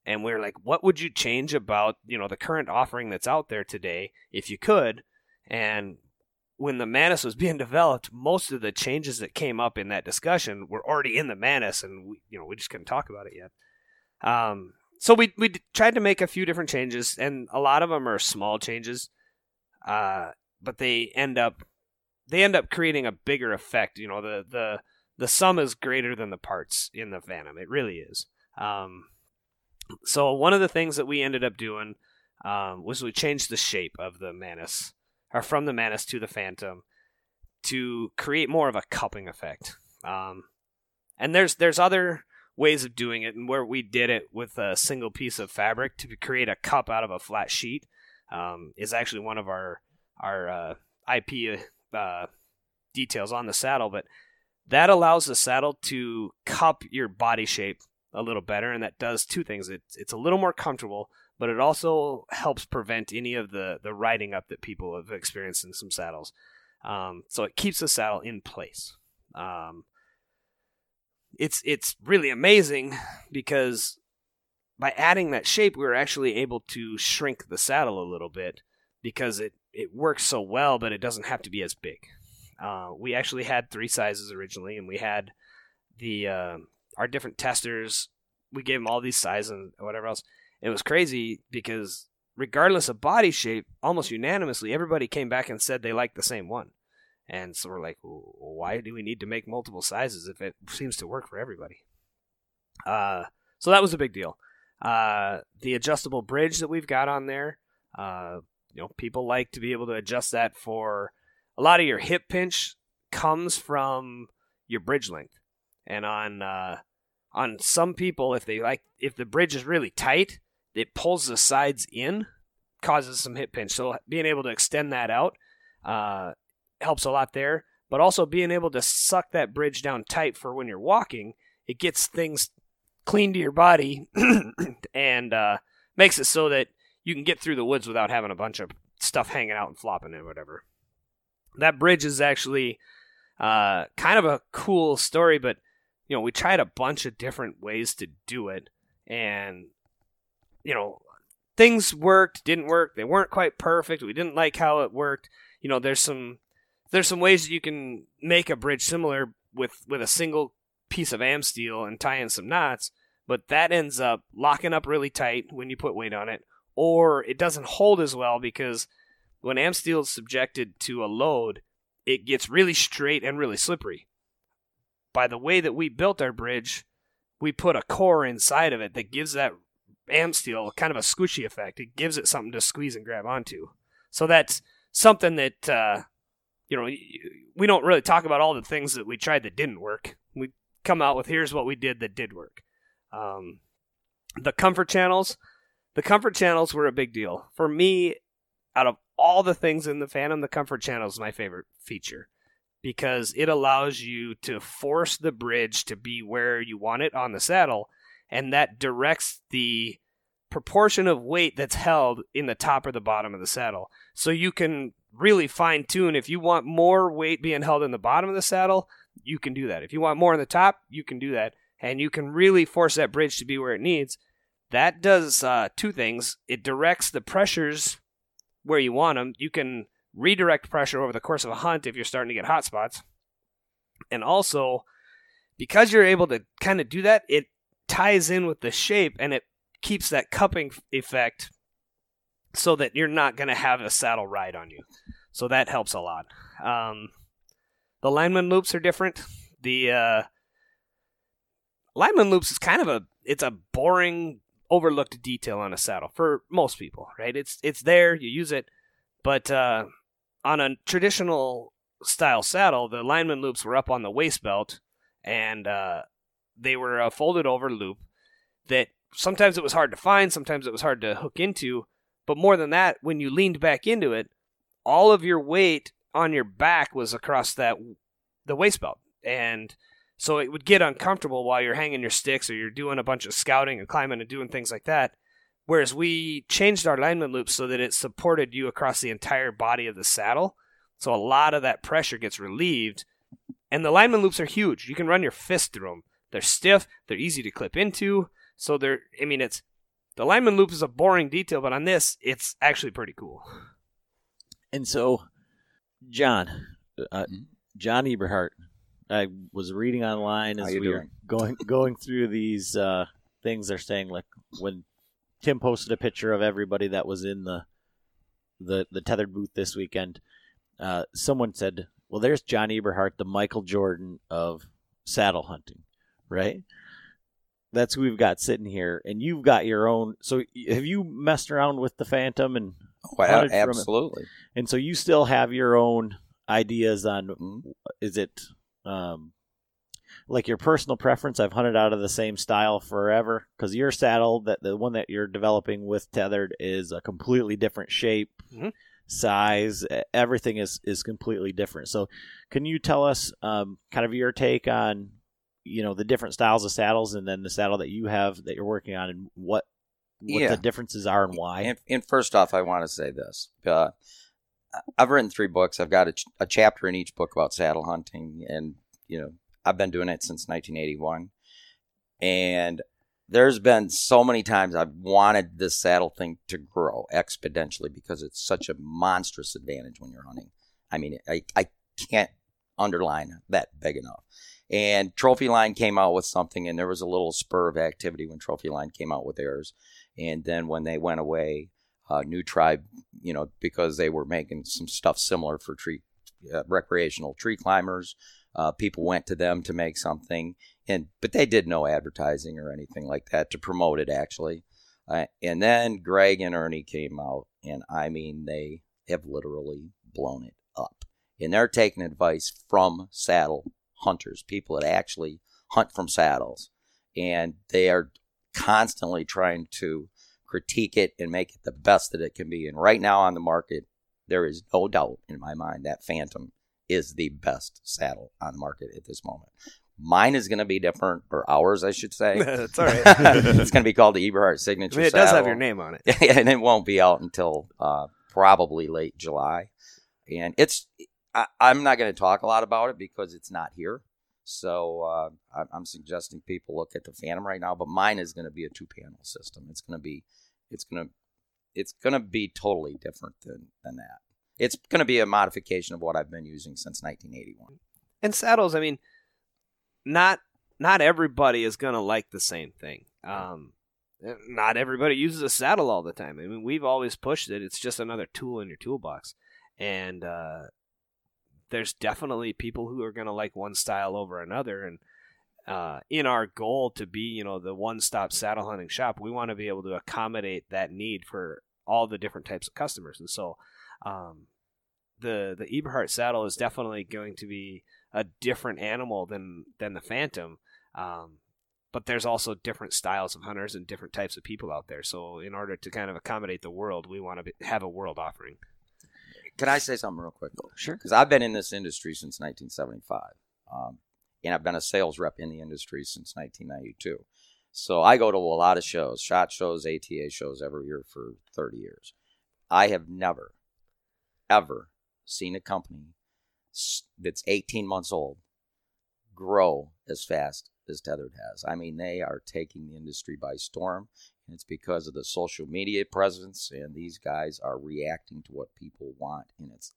and we are like, what would you change about you know the current offering that's out there today if you could? And when the Mantis was <laughs> being developed, most of the changes that came up in that discussion were already in the Mantis, and we, you know we just couldn't talk about it yet. Um, so we we tried to make a few different changes, and a lot of them are small changes, uh, but they end up they end up creating a bigger effect. You know, the the the sum is greater than the parts in the Phantom. It really is. Um, so one of the things that we ended up doing um, was we changed the shape of the Mantis, or from the Mantis to the Phantom, to create more of a cupping effect. Um, and there's there's other ways of doing it, and where we did it with a single piece of fabric to create a cup out of a flat sheet um, is actually one of our our uh, IP uh, details on the saddle, but that allows the saddle to cup your body shape a little better, and that does two things. It's it's a little more comfortable, but it also helps prevent any of the the riding up that people have experienced in some saddles. Um, so it keeps the saddle in place. Um, it's it's really amazing because by adding that shape, we were actually able to shrink the saddle a little bit because it it works so well, but it doesn't have to be as big. Uh, we actually had three sizes originally, and we had the uh, our different testers. We gave them all these sizes and whatever else. It was crazy because regardless of body shape, almost unanimously, everybody came back and said they liked the same one. And so we're like, why do we need to make multiple sizes if it seems to work for everybody? Uh, so that was a big deal. Uh, the adjustable bridge that we've got on there, uh, you know, people like to be able to adjust that for a lot of your hip pinch comes from your bridge length, and on uh, on some people, if they like, if the bridge is really tight, it pulls the sides in, causes some hip pinch. So being able to extend that out uh, helps a lot there. But also being able to suck that bridge down tight for when you're walking, it gets things clean to your body <clears throat> and uh, makes it so that you can get through the woods without having a bunch of stuff hanging out and flopping and whatever. That bridge is actually uh, kind of a cool story, but you know we tried a bunch of different ways to do it, and you know things worked, didn't work. They weren't quite perfect. We didn't like how it worked. You know, there's some there's some ways that you can make a bridge similar with with a single piece of AmSteel and tie in some knots, but that ends up locking up really tight when you put weight on it, or it doesn't hold as well because when AmSteel is subjected to a load, it gets really straight and really slippery. By the way that we built our bridge, we put a core inside of it that gives that AmSteel kind of a squishy effect. It gives it something to squeeze and grab onto. So that's something that uh, you know we don't really talk about all the things that we tried that didn't work. We come out with here's what we did that did work. Um, the comfort channels, the comfort channels were a big deal for me. Out of all the things in the Phantom, the comfort channel is my favorite feature because it allows you to force the bridge to be where you want it on the saddle, and that directs the proportion of weight that's held in the top or the bottom of the saddle. So you can really fine tune if you want more weight being held in the bottom of the saddle, you can do that. If you want more in the top, you can do that. And you can really force that bridge to be where it needs. That does uh, two things. It directs the pressures where you want them. You can redirect pressure over the course of a hunt if you're starting to get hot spots. And also, because you're able to kind of do that, it ties in with the shape and it keeps that cupping effect so that you're not going to have a saddle ride on you. So that helps a lot. Um, the lineman loops are different. The uh, lineman loops is kind of a it's a boring, overlooked detail on a saddle for most people, right? It's it's there, you use it, but uh, on a traditional style saddle, the lineman loops were up on the waist belt, and uh, they were a folded over loop that sometimes it was hard to find, sometimes it was hard to hook into, but more than that, when you leaned back into it, all of your weight on your back was across that the waist belt, and so it would get uncomfortable while you're hanging your sticks or you're doing a bunch of scouting and climbing and doing things like that. Whereas we changed our lineman loops so that it supported you across the entire body of the saddle, so a lot of that pressure gets relieved. And the lineman loops are huge. You can run your fist through them. They're stiff. They're easy to clip into. So they're. I mean, it's the lineman loop is a boring detail, but on this, it's actually pretty cool. And so, John, uh, John Eberhart, I was reading online as you we were going going through these uh, things. They're saying like when Tim posted a picture of everybody that was in the the the Tethrd booth this weekend. Uh, someone said, "Well, there's John Eberhart, the Michael Jordan of saddle hunting, right?" That's who we've got sitting here, and you've got your own. So, have you messed around with the Phantom and Oh, from it? absolutely. and so you still have your own ideas on Mhm. is it um like your personal preference i've hunted out of the same style forever because your saddle that the one that you're developing with Tethrd is a completely different shape Mhm. size everything is is completely different so can you tell us um kind of your take on you know the different styles of saddles and then the saddle that you have that you're working on and what what Yeah. the differences are and why And, and first off, I want to say this. Uh, I've written three books. I've got a, ch- a chapter in each book about saddle hunting, and you know, I've been doing it since 1981. And there's been so many times I've wanted this saddle thing to grow exponentially because it's such a monstrous advantage when you're hunting. I mean, I, I can't underline that big enough. And Trophy Line came out with something, and there was a little spur of activity when Trophy Line came out with theirs. And then when they went away, uh, New Tribe, you know, because they were making some stuff similar for tree, uh, recreational tree climbers. Uh, people went to them to make something, and but they did no advertising or anything like that to promote it actually. Uh, and then Greg and Ernie came out, and I mean, they have literally blown it up. And they're taking advice from saddle hunters, people that actually hunt from saddles, and they are constantly trying to critique it and make it the best that it can be. And right now on the market, there is no doubt in my mind that Phantom is the best saddle on the market at this moment. Mine is going to be different, or ours, I should say. <laughs> That's all <laughs> right. it's going to be called the Eberhart I Signature. mean, it does have your name on it. <laughs> and it won't be out until uh, probably late July. And it's I, I'm not going to talk a lot about it because it's not here. So uh, I'm, I'm suggesting people look at the Phantom right now. But mine is going to be a two panel system. It's going to be it's going to it's going to be totally different than than that. It's going to be a modification of what I've been using since 1981. And saddles, I mean, not not everybody is gonna like the same thing. Um, not everybody uses a saddle all the time. I mean, we've always pushed it. It's just another tool in your toolbox, and uh, there's definitely people who are gonna like one style over another. And uh, in our goal to be, you know, the one-stop saddle hunting shop, we want to be able to accommodate that need for all the different types of customers. And so, um, the the Eberhart saddle is definitely going to be a different animal than than the Phantom. Um, but there's also different styles of hunters and different types of people out there. So in order to kind of accommodate the world, we want to be, have a world offering. Can I say something real quick? Sure. Because I've been in this industry since 1975, um, and I've been a sales rep in the industry since 1992. So I go to a lot of shows, shot shows, ATA shows every year for 30 years. I have never, ever seen a company that's 18 months old grow as fast as Tethrd has. I mean, they are taking the industry by storm, and it's because of the social media presence, and these guys are reacting to what people want, and it's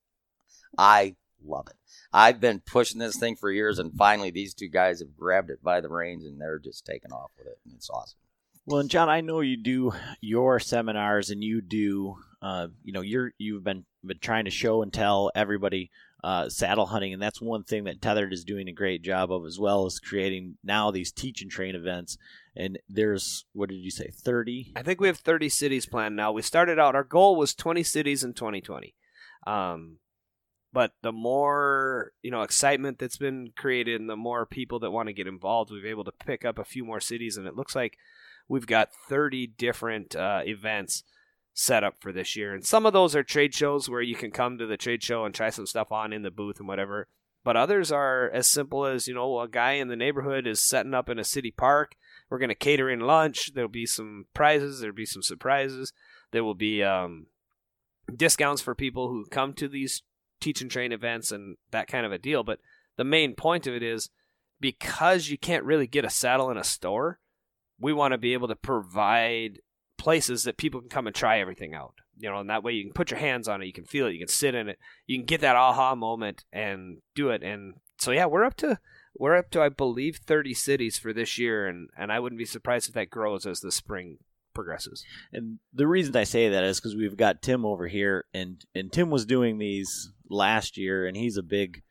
I love it. I've been pushing this thing for years, and finally, these two guys have grabbed it by the reins, and they're just taking off with it, and it's awesome. Well, and John, I know you do your seminars, and you do, uh, you know, you're you've been been trying to show and tell everybody uh, saddle hunting, and that's one thing that Tethrd is doing a great job of, as well as creating now these teach and train events. And there's what did you say, thirty? I think we have 30 cities planned now. We started out, our goal was 20 cities in 2020. Um, but the more you know excitement that's been created and the more people that want to get involved we've able to pick up a few more cities and it looks like we've got 30 different uh, events set up for this year. And some of those are trade shows where you can come to the trade show and try some stuff on in the booth and whatever. But others are as simple as you know a guy in the neighborhood is setting up in a city park. We're going to cater in lunch. There'll be some prizes. There'll be some surprises. There will be um, discounts for people who come to these teach and train events and that kind of a deal. But the main point of it is because you can't really get a saddle in a store, we want to be able to provide places that people can come and try everything out. You know, and that way you can put your hands on it, you can feel it, you can sit in it, you can get that aha moment and do it. And so yeah, we're up to we're up to I believe 30 cities for this year and and I wouldn't be surprised if that grows as the spring progresses. And the reason I say that is because we've got Tim over here, and and Tim was doing these last year, and he's a big.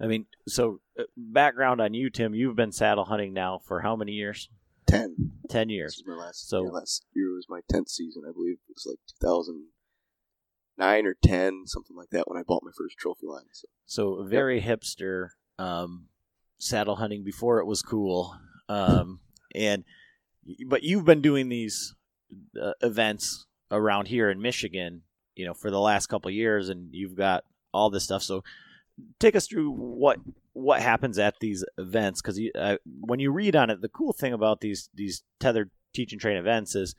I mean, so uh, background on you, Tim. You've been saddle hunting now for how many years? Ten. Ten This years. is my last. So- yeah, last year was my tenth season. I believe it was like two thousand nine or ten, something like that, when I bought my first trophy line. So So very hipster um, saddle hunting before it was cool. Um, and but you've been doing these uh, events around here in Michigan, you know, for the last couple of years, and you've got all this stuff. So take us through what what happens at these events because uh, when you read on it, the cool thing about these these Tethrd teach and train events is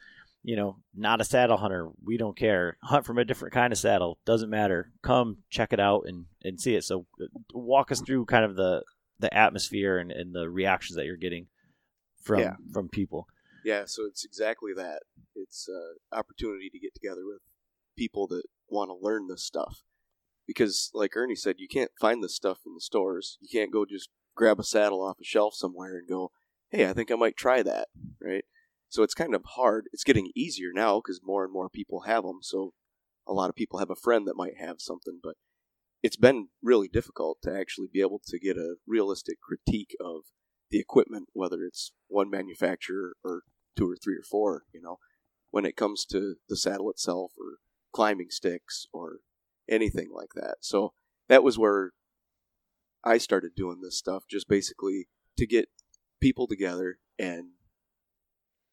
you know, not a saddle hunter. We don't care. Hunt from a different kind of saddle. Doesn't matter. Come check it out and, and see it. So uh, walk us through kind of the, the atmosphere and, and the reactions that you're getting from Yeah. from people. yeah, so it's exactly that. It's an opportunity to get together with people that want to learn this stuff. Because, like Ernie said, you can't find this stuff in the stores. You can't go just grab a saddle off a shelf somewhere and go, "Hey, I think I might try that." Right? So it's kind of hard. It's getting easier now because more and more people have them. So a lot of people have a friend that might have something, but it's been really difficult to actually be able to get a realistic critique of the equipment, whether it's one manufacturer or two or three or four, you know, when it comes to the saddle itself or climbing sticks or anything like that. So that was where I started doing this stuff, just basically to get people together and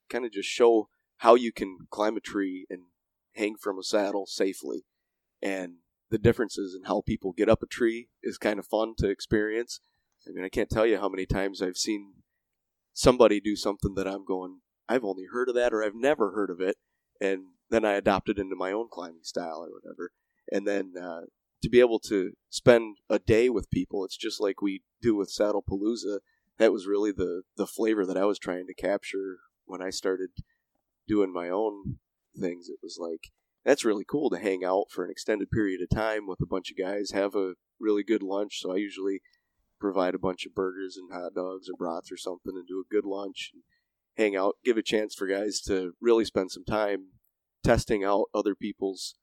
kind of just show how you can climb a tree and hang from a saddle safely. And the differences in how people get up a tree is kind of fun to experience. I mean, I can't tell you how many times I've seen somebody do something that I'm going, I've only heard of that or I've never heard of it. And then I adopt it into my own climbing style or whatever. And then uh, to be able to spend a day with people, it's just like we do with Saddle Palooza. That was really the, the flavor that I was trying to capture when I started doing my own things. It was like, that's really cool to hang out for an extended period of time with a bunch of guys, have a really good lunch. So I usually provide a bunch of burgers and hot dogs or brats or something and do a good lunch and hang out, give a chance for guys to really spend some time testing out other people's,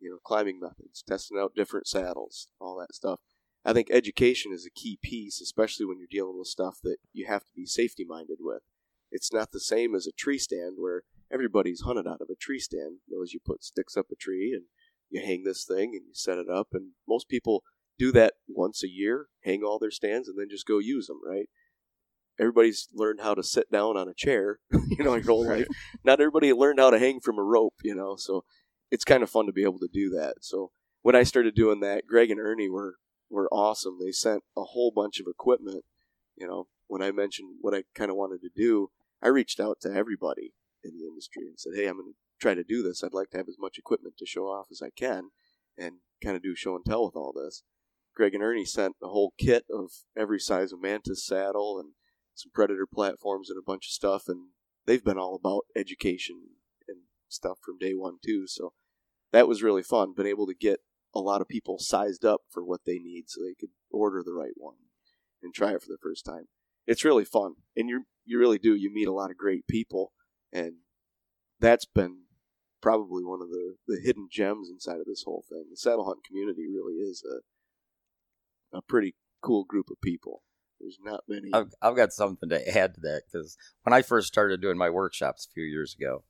you know, climbing methods, testing out different saddles, all that stuff. I think education is a key piece, especially when you're dealing with stuff that you have to be safety minded with. It's not the same as a tree stand where everybody's hunted out of a tree stand. You know, as you put sticks up a tree and you hang this thing and you set it up, and most people do that once a year, hang all their stands, and then just go use them, right? Everybody's learned how to sit down on a chair, <laughs> you know, your whole <laughs> life. Not everybody learned how to hang from a rope, you know, so it's kind of fun to be able to do that. So when I started doing that, Greg and Ernie were, were awesome. They sent a whole bunch of equipment, you know, when I mentioned what I kind of wanted to do, I reached out to everybody in the industry and said, "Hey, I'm going to try to do this. I'd like to have as much equipment to show off as I can, and kind of do show and tell with all this." Greg and Ernie sent a whole kit of every size of Mantis saddle and some Predator platforms and a bunch of stuff, and they've been all about education and stuff from day one too. So that was really fun. Been able to get a lot of people sized up for what they need, so they could order the right one and try it for the first time. It's really fun, and you you really do. You meet a lot of great people, and that's been probably one of the, the hidden gems inside of this whole thing. The saddle hunt community really is a a pretty cool group of people. There's not many. I've, I've got something to add to that because when I first started doing my workshops a few years ago,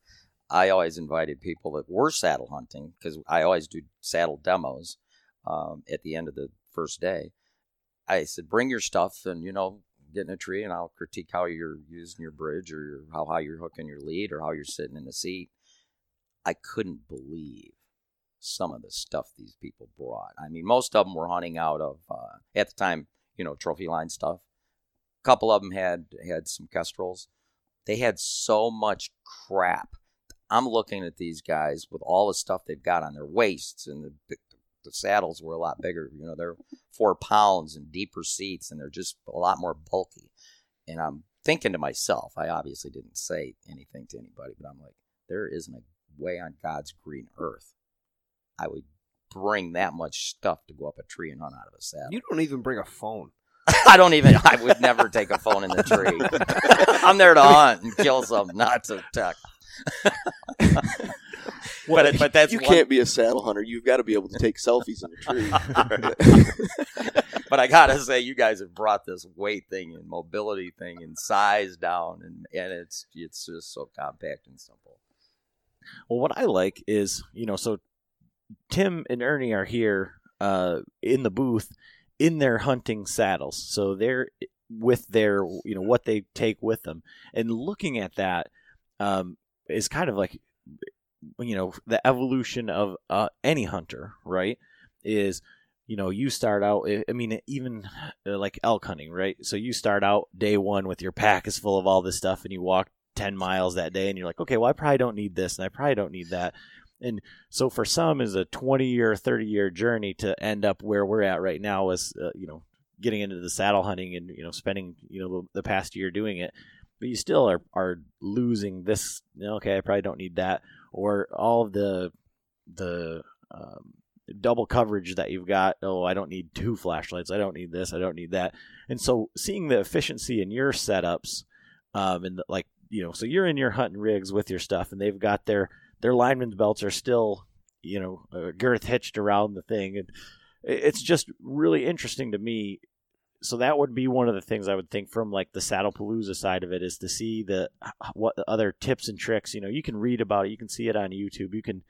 I always invited people that were saddle hunting because I always do saddle demos um, at the end of the first day. I said, bring your stuff and, you know, get in a tree and I'll critique how you're using your bridge or how high you're hooking your lead or how you're sitting in the seat. I couldn't believe some of the stuff these people brought. I mean, most of them were hunting out of, uh, at the time, you know, trophy line stuff. A couple of them had had some kestrels. They had so much crap. I'm looking at these guys with all the stuff they've got on their waists, and the, the saddles were a lot bigger. You know, they're four pounds and deeper seats, and they're just a lot more bulky. And I'm thinking to myself, I obviously didn't say anything to anybody, but I'm like, there isn't a way on God's green earth I would bring that much stuff to go up a tree and hunt out of a saddle. You don't even bring a phone. I don't even. I would never take a phone in the tree. <laughs> I'm there to hunt and kill something, not to tuck. but it, but that's you one- can't be a saddle hunter. You've got to be able to take selfies in a tree. <laughs> but I gotta say, you guys have brought this weight thing and mobility thing and size down, and and it's it's just so compact and simple. Well, what I like is, you know, so Tim and Ernie are here uh, in the booth in their hunting saddles. So they're with their, you know, what they take with them. And looking at that um, is kind of like, you know, the evolution of uh, any hunter, right? Is, you know, you start out, I mean, even uh, like elk hunting, right? So you start out day one with your pack is full of all this stuff and you walk 10 miles that day and you're like, okay, well, I probably don't need this and I probably don't need that. And so for some is a 20 year, 30 year journey to end up where we're at right now is, uh, you know, getting into the saddle hunting and, you know, spending, you know, the, the past year doing it. But you still are, are losing this. Okay, I probably don't need that. Or all of the, the, um, double coverage that you've got. Oh, I don't need two flashlights. I don't need this. I don't need that. And so seeing the efficiency in your setups, um, and the, like, you know, so you're in your hunting rigs with your stuff and they've got their, their lineman's belts are still, you know, uh, girth hitched around the thing, and it's just really interesting to me. So that would be one of the things I would think from like the Saddle Palooza side of it is to see the what the other tips and tricks. You know, you can read about it, you can see it on YouTube, you can,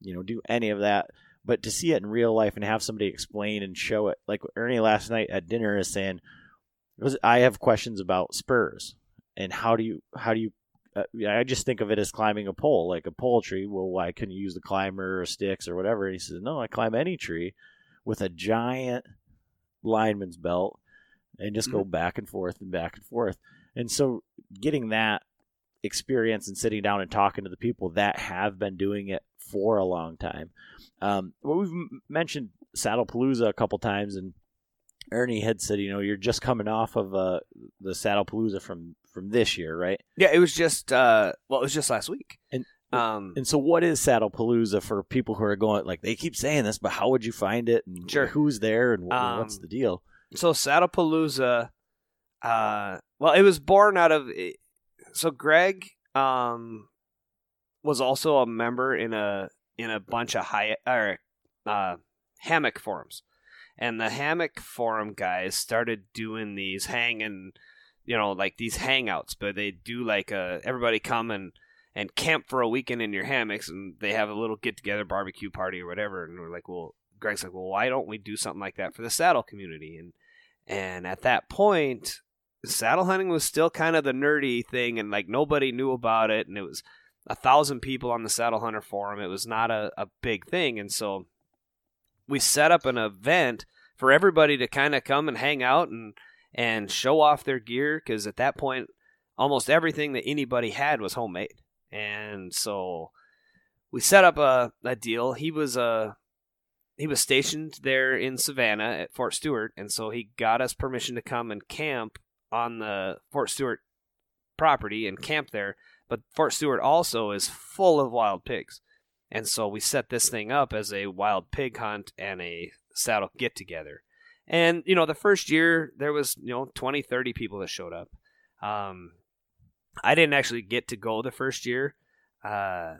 you know, do any of that. But to see it in real life and have somebody explain and show it, like Ernie last night at dinner is saying, I have questions about spurs and how do you how do you uh, I just think of it as climbing a pole, like a pole tree. Well, why couldn't you use the climber or sticks or whatever? And he says, no, I climb any tree with a giant lineman's belt and just go back and forth and back and forth. And so getting that experience and sitting down and talking to the people that have been doing it for a long time. Um, well, we've m- mentioned Saddle Palooza a couple times, and Ernie had said, you know, you're just coming off of uh, the Saddle Palooza from from this year, right? Yeah, it was just uh, well, it was just last week. And Um, and so, what is Saddle Palooza for people who are going? Like they keep saying this, but how would you find it? And Sure. who's there? And wh- what's Um, the deal? so Saddlepalooza, uh, well, it was born out of. So Greg um, was also a member in a in a bunch of high or uh, hammock forums, and the hammock forum guys started doing these hanging, you know, like these hangouts. But they do like a everybody come and and camp for a weekend in your hammocks, and they have a little get together barbecue party or whatever. And we're like, well, Greg's like, well, why don't we do something like that for the saddle community? And and at that point, saddle hunting was still kind of the nerdy thing, and like nobody knew about it, and it was a thousand people on the saddle hunter forum. It was not a, a big thing, and so we set up an event for everybody to kind of come and hang out and and show off their gear because at that point, almost everything that anybody had was homemade, and so we set up a, a deal. He was a he was stationed there in Savannah at Fort Stewart, and so he got us permission to come and camp on the Fort Stewart property and camp there. But Fort Stewart also is full of wild pigs, and so we set this thing up as a wild pig hunt and a saddle get together. And you know, the first year there was you know 20, 30 people that showed up. Um, I didn't actually get to go the first year. Uh,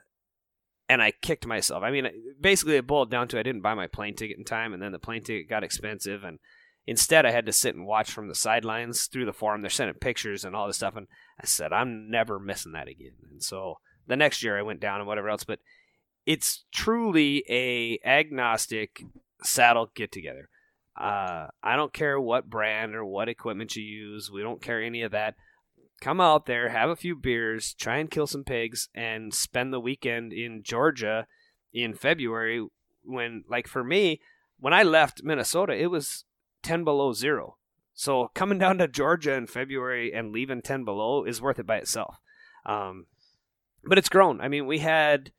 and I kicked myself. I mean, basically, it boiled down to I didn't buy my plane ticket in time, and then the plane ticket got expensive, and instead I had to sit and watch from the sidelines through the forum. They're sending pictures and all this stuff, and I said I'm never missing that again. And so the next year I went down and whatever else, but it's truly a agnostic saddle get together. Uh, I don't care what brand or what equipment you use. We don't care any of that come out there, have a few beers, try and kill some pigs, and spend the weekend in Georgia in February. When, like, for me, when I left Minnesota, it was 10 below zero. So coming down to Georgia in February and leaving 10 below is worth it by itself. Um, but it's grown. I mean, we had,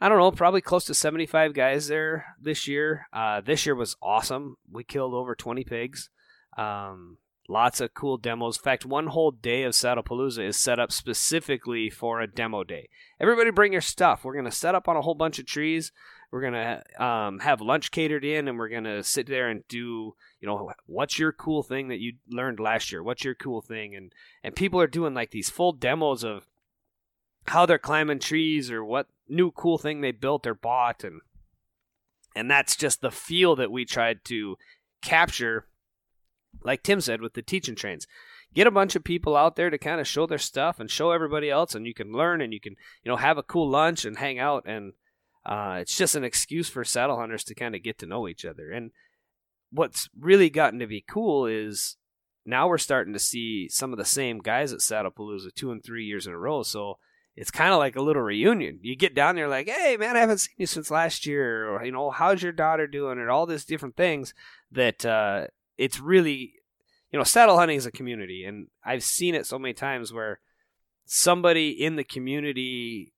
I don't know, probably close to 75 guys there this year. Uh, this year was awesome. We killed over 20 pigs. Um, Lots of cool demos. In fact, one whole day of Saddlepalooza is set up specifically for a demo day. Everybody bring your stuff. We're going to set up on a whole bunch of trees. We're going to um, have lunch catered in, and we're going to sit there and do, you know, what's your cool thing that you learned last year? What's your cool thing? And, and people are doing like these full demos of how they're climbing trees or what new cool thing they built or bought. And, and that's just the feel that we tried to capture like Tim said with the teaching trains. Get a bunch of people out there to kind of show their stuff and show everybody else, and you can learn and you can, you know, have a cool lunch and hang out. And uh, it's just an excuse for saddle hunters to kind of get to know each other. And what's really gotten to be cool is now we're starting to see some of the same guys at Saddlepalooza two and three years in a row. So it's kind of like a little reunion. You get down there like, hey man, I haven't seen you since last year, or you know, how's your daughter doing, and all these different things that uh, it's really you know saddle hunting is a community and i've seen it so many times where somebody in the community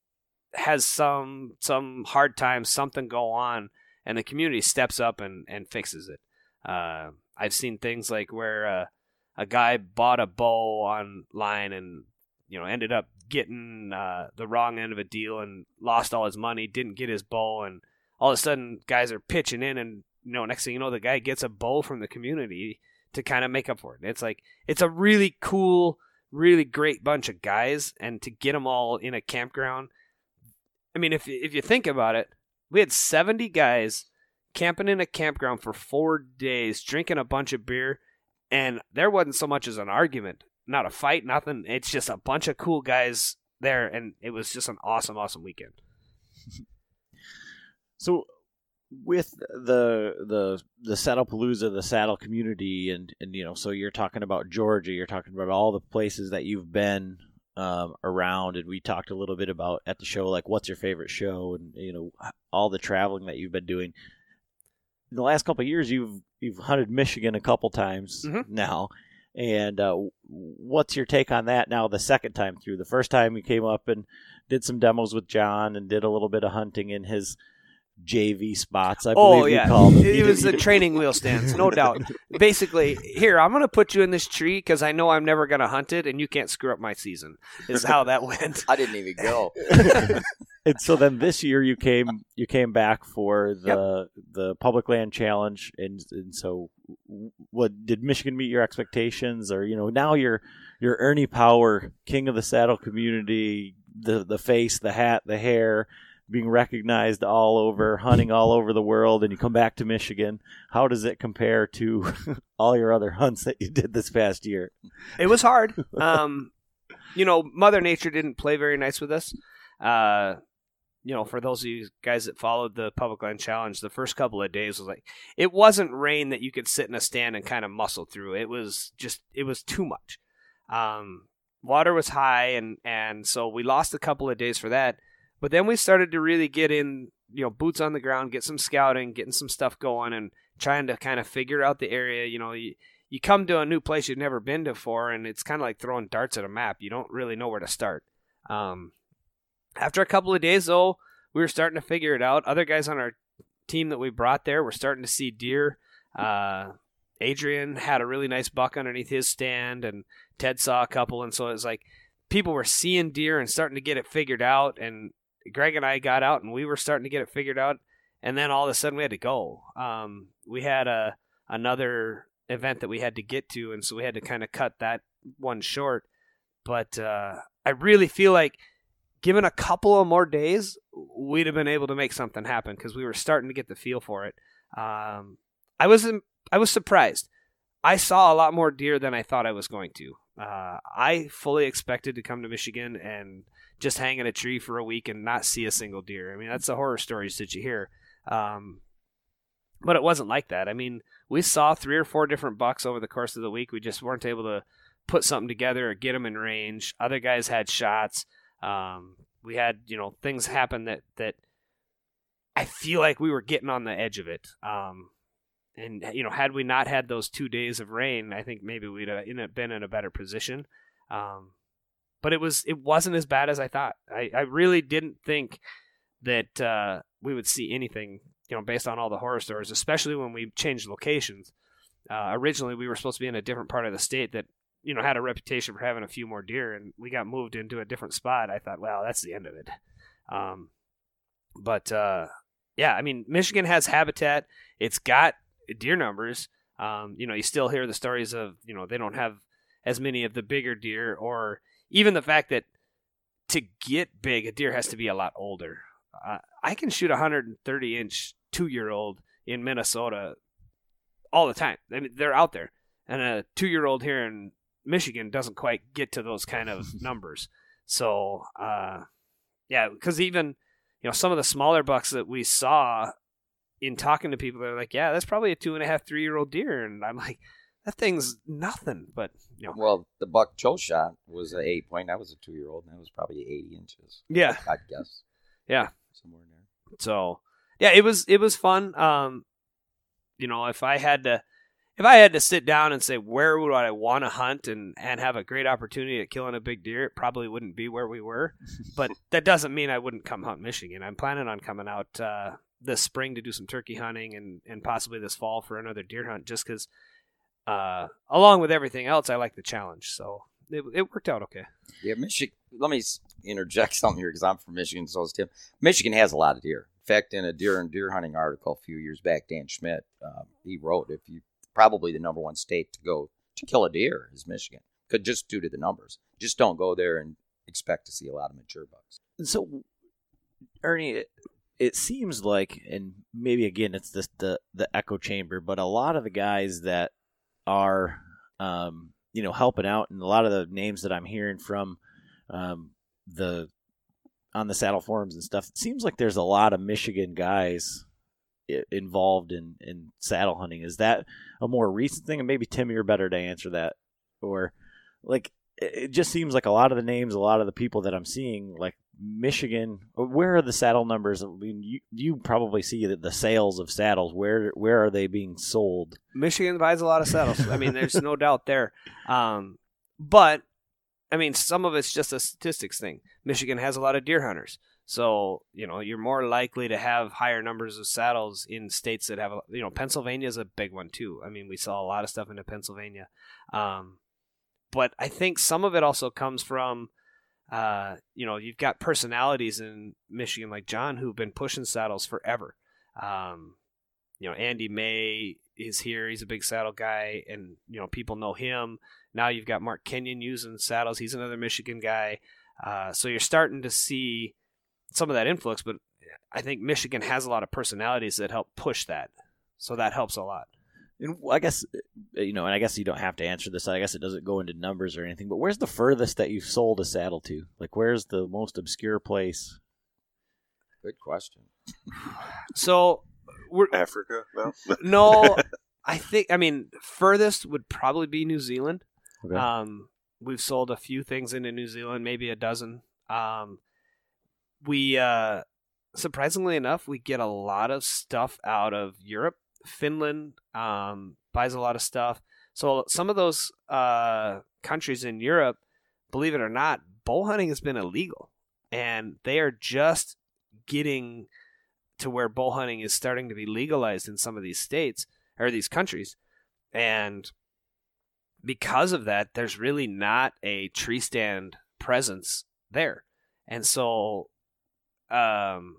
has some some hard time something go on and the community steps up and and fixes it uh, i've seen things like where uh, a guy bought a bow online and you know ended up getting uh, the wrong end of a deal and lost all his money didn't get his bowl, and all of a sudden guys are pitching in and you know, next thing you know, the guy gets a bowl from the community to kind of make up for it. It's like it's a really cool, really great bunch of guys, and to get them all in a campground. I mean, if if you think about it, we had seventy guys camping in a campground for four days, drinking a bunch of beer, and there wasn't so much as an argument, not a fight, nothing. It's just a bunch of cool guys there, and it was just an awesome, awesome weekend. So, with the the the Saddlepalooza, the saddle community, and and you know, so you're talking about Georgia, you're talking about all the places that you've been um, around, and we talked a little bit about at the show, like what's your favorite show, and you know, all the traveling that you've been doing. In the last couple of years, you've you've hunted Michigan a couple times Mhm. now, and uh, what's your take on that now? The second time through, the first time you came up and did some demos with John and did a little bit of hunting in his JV spots. I oh yeah, you called them. it, was the <laughs> training wheel stands, no doubt. Basically, here I'm going to put you in this tree because I know I'm never going to hunt it, and you can't screw up my season. Is how that went. <laughs> I didn't even go. <laughs> and so then this year you came you came back for the the public land challenge and and so what did Michigan meet your expectations or you know now you're you're Ernie Power king of the saddle community the the face the hat the hair being recognized all over hunting all over the world and you come back to Michigan how does it compare to <laughs> all your other hunts that you did this past year It was hard. Um, you know, Mother Nature didn't play very nice with us. Uh, you know, for those of you guys that followed the Public Land Challenge, the first couple of days was like it wasn't rain that you could sit in a stand and kind of muscle through. It was just it was too much. Um, water was high, and and so we lost a couple of days for that. But then we started to really get in, you know, boots on the ground, get some scouting, getting some stuff going, and trying to kind of figure out the area. You know, you, you come to a new place you've never been to before, and it's kind of like throwing darts at a map. You don't really know where to start. Um, after a couple of days, though, we were starting to figure it out. Other guys on our team that we brought there were starting to see deer. Uh, Adrian had a really nice buck underneath his stand, and Ted saw a couple, and so it was like people were seeing deer and starting to get it figured out. And Greg and I got out, and we were starting to get it figured out. And then all of a sudden, we had to go. Um, we had a another event that we had to get to, and so we had to kind of cut that one short. But uh, I really feel like, given a couple of more days, we'd have been able to make something happen because we were starting to get the feel for it. Um, I was I was surprised. I saw a lot more deer than I thought I was going to. Uh, I fully expected to come to Michigan and just hang in a tree for a week and not see a single deer. I mean, that's the horror stories that you hear. Um, but it wasn't like that. I mean, we saw three or four different bucks over the course of the week. We just weren't able to put something together or get them in range. Other guys had shots. Um, we had you know things happen that that I feel like we were getting on the edge of it. Um, and you know, had we not had those two days of rain, I think maybe we'd have been in a better position. Um, but it was it wasn't as bad as I thought. I, I really didn't think that uh, we would see anything you know based on all the horror stories, especially when we changed locations. Uh, originally, we were supposed to be in a different part of the state that you know had a reputation for having a few more deer, and we got moved into a different spot. I thought, well, that's the end of it. Um, but uh, yeah, I mean, Michigan has habitat. It's got deer numbers. Um, you know, you still hear the stories of you know they don't have as many of the bigger deer, or even the fact that to get big, a deer has to be a lot older. Uh, I can shoot a 130 inch two year old in Minnesota all the time. I mean, they're out there, and a two year old here in Michigan doesn't quite get to those kind of <laughs> numbers. So, uh, yeah, because even you know some of the smaller bucks that we saw in talking to people, they're like, "Yeah, that's probably a two and a half, three year old deer," and I'm like, "That thing's nothing." But you know, Well, the buck Joe shot was an eight point. That was a two year old, and that was probably 80 inches. yeah, I'd guess. Yeah. Somewhere there. So yeah, it was it was fun. Um, you know, if I had to if I had to sit down and say where would I want to hunt and and have a great opportunity at killing a big deer, it probably wouldn't be where we were. <laughs> but that doesn't mean I wouldn't come hunt Michigan. I'm planning on coming out uh, this spring to do some turkey hunting and and possibly this fall for another deer hunt, just because. Uh, along with everything else, I like the challenge, so it, it worked out okay. Yeah, Michigan. Let me interject <laughs> something here because I'm from Michigan, so is Tim. Michigan has a lot of deer. In fact, in a deer and deer hunting article a few years back, Dan Schmidt um, he wrote, "If you probably the number one state to go to kill a deer is Michigan, could just due to the numbers. Just don't go there and expect to see a lot of mature bucks." so ernie it seems like, and maybe again it's this the the echo chamber, but a lot of the guys that are, um, you know, helping out, and a lot of the names that I'm hearing from, um, the on the saddle forums and stuff, seems like there's a lot of Michigan guys involved in in saddle hunting. Is that a more recent thing? And maybe Tim, you're better to answer that, or like it just seems like a lot of the names, a lot of the people that I'm seeing, like Michigan. Where are the saddle numbers? I mean, you you probably see that the sales of saddles. Where where are they being sold? Michigan buys a lot of saddles. I mean, there's no <laughs> doubt there. Um, but I mean, some of it's just a statistics thing. Michigan has a lot of deer hunters, so you know you're more likely to have higher numbers of saddles in states that have. A, you know, Pennsylvania is a big one too. I mean, we saw a lot of stuff into Pennsylvania, um, but I think some of it also comes from. Uh, you know, you've got personalities in Michigan like John who've been pushing saddles forever. Um, you know, Andy May is here. He's a big saddle guy, and you know people know him. Now you've got Mark Kenyon using saddles. He's another Michigan guy. Uh, so you're starting to see some of that influx, but I think Michigan has a lot of personalities that help push that. So that helps a lot. And I guess uh, you know, and I guess you don't have to answer this. I guess it doesn't go into numbers or anything. But where's the furthest that you've sold a saddle to? Like, where's the most obscure place? Good question. So we're Africa? No. <laughs> no, I think I mean furthest would probably be New Zealand. Okay. Um, we've sold a few things into New Zealand, maybe a dozen. Um, we uh, surprisingly enough, we get a lot of stuff out of Europe. Finland um, buys a lot of stuff. So some of those uh, countries in Europe, believe it or not, bow hunting has been illegal, and they are just getting to where bow hunting is starting to be legalized in some of these states or these countries, and because of that, there's really not a tree stand presence there, and so um,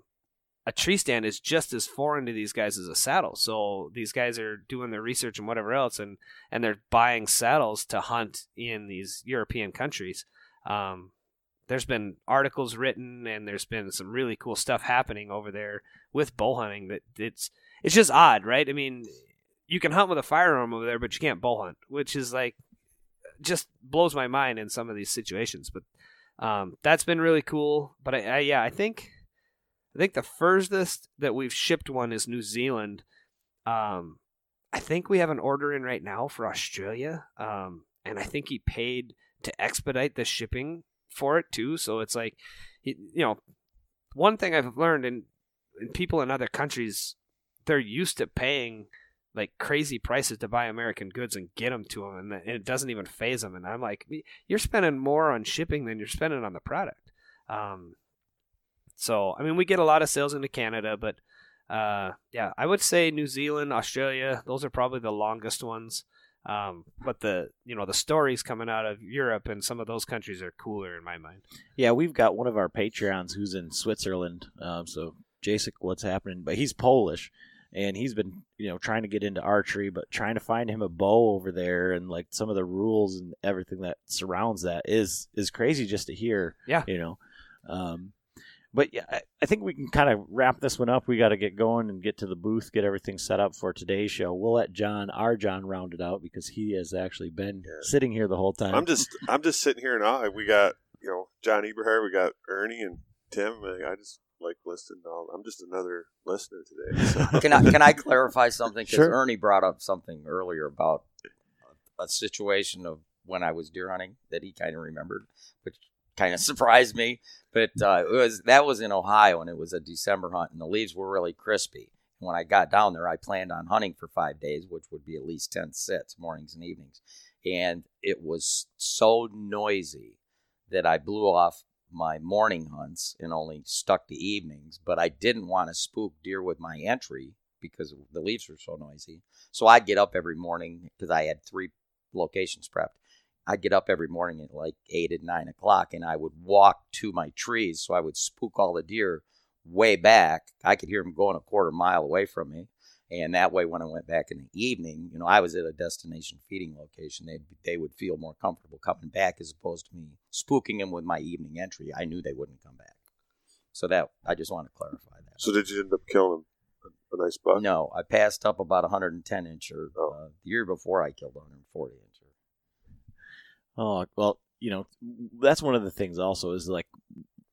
a tree stand is just as foreign to these guys as a saddle. So these guys are doing their research and whatever else, and and they're buying saddles to hunt in these European countries. Um, there's been articles written, and there's been some really cool stuff happening over there with bow hunting. That it's it's just odd, right? I mean, you can hunt with a firearm over there, but you can't bow hunt, which is like just blows my mind in some of these situations. But um, that's been really cool. But I, I yeah, I think I think the furthest that we've shipped one is New Zealand. Um, I think we have an order in right now for Australia, um, and I think he paid to expedite the shipping for it too. So it's like, you know, one thing I've learned in people in other countries, they're used to paying like crazy prices to buy American goods and get them to them, and, and it doesn't even phase them. And I'm like, you're spending more on shipping than you're spending on the product. Um, so, I mean, we get a lot of sales into Canada, but uh, yeah, I would say New Zealand, Australia, those are probably the longest ones. Um, but the you know the stories coming out of Europe and some of those countries are cooler in my mind. Yeah, we've got one of our Patreons who's in Switzerland. Um, so, Jacek, what's happening? But he's Polish, and he's been you know trying to get into archery, but trying to find him a bow over there, and like some of the rules and everything that surrounds that is is crazy just to hear. Yeah. you know. Um, but yeah, I, I think we can kind of wrap this one up. We got to get going and get to the booth, get everything set up for today's show. We'll let John, our John, round it out because he has actually been Yeah. sitting here the whole time. I'm just I'm just sitting here and I we got you know John Eberhart, we got Ernie and Tim. and I just like listening. to all I'm just another listener today. So. <laughs> Can I can I clarify something? Because Sure. Ernie brought up something earlier about a situation of when I was deer hunting that he kind of remembered, which kind of <laughs> surprised me. But uh, it was that was in Ohio and it was a December hunt, and the leaves were really crispy. When I got down there, I planned on hunting for five days, which would be at least ten sits, mornings and evenings, and it was so noisy that I blew off my morning hunts and only stuck to evenings, but I didn't want to spook deer with my entry because the leaves were so noisy. So I'd get up every morning because I had three locations prepped. I'd get up every morning at like eight at nine o'clock and I would walk to my trees so I would spook all the deer way back. I could hear them going a quarter mile away from me. And that way, when I went back in the evening, you know, I was at a destination feeding location. They they would feel more comfortable coming back as opposed to me spooking them with my evening entry. I knew they wouldn't come back. So that I just want to clarify that. So did you end up killing a, a nice buck? No, I passed up about a 110 incher. Oh. Uh, the year before, I killed a 140 incher. Oh well, you know that's one of the things. Also, is like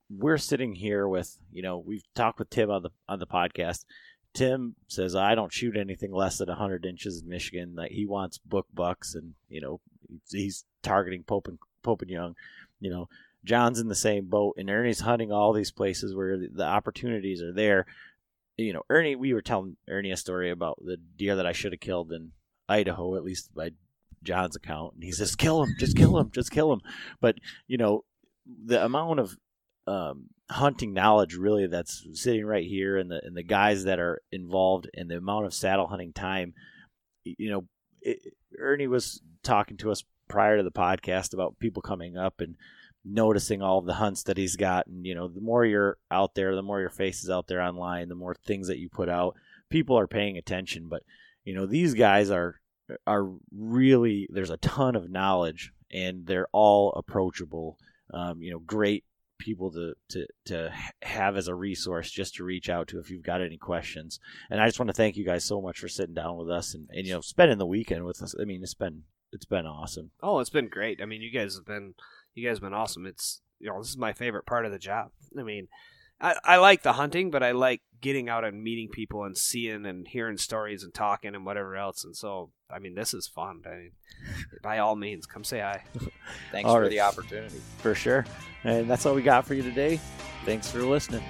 we're sitting here with you know we've talked with Tim on the on the podcast. Tim says I don't shoot anything less than 100 inches in Michigan. That he wants book bucks, and you know he's targeting Pope and Pope and Young. You know John's in the same boat, and Ernie's hunting all these places where the, the opportunities are there. You know, Ernie, we were telling Ernie a story about the deer that I should have killed in Idaho, at least by John's account, and he says, "Kill him, just kill him, just kill him." But you know, the amount of um, hunting knowledge really that's sitting right here, and the and the guys that are involved, and the amount of saddle hunting time, you know, it, Ernie was talking to us prior to the podcast about people coming up and noticing all of the hunts that he's got and you know the more you're out there the more your face is out there online the more things that you put out people are paying attention but you know these guys are are really there's a ton of knowledge and they're all approachable um, you know great people to, to to have as a resource just to reach out to if you've got any questions and i just want to thank you guys so much for sitting down with us and, and you know spending the weekend with us i mean it's been it's been awesome Oh, it's been great. I mean, you guys have been you guys have been awesome. It's you know this is my favorite part of the job. I mean, I, I like the hunting, but I like getting out and meeting people and seeing and hearing stories and talking and whatever else. And so, I mean, this is fun. I mean, by all means, come say hi. <laughs> Thanks All for right. the opportunity. for sure and that's all we got for you today thanks for listening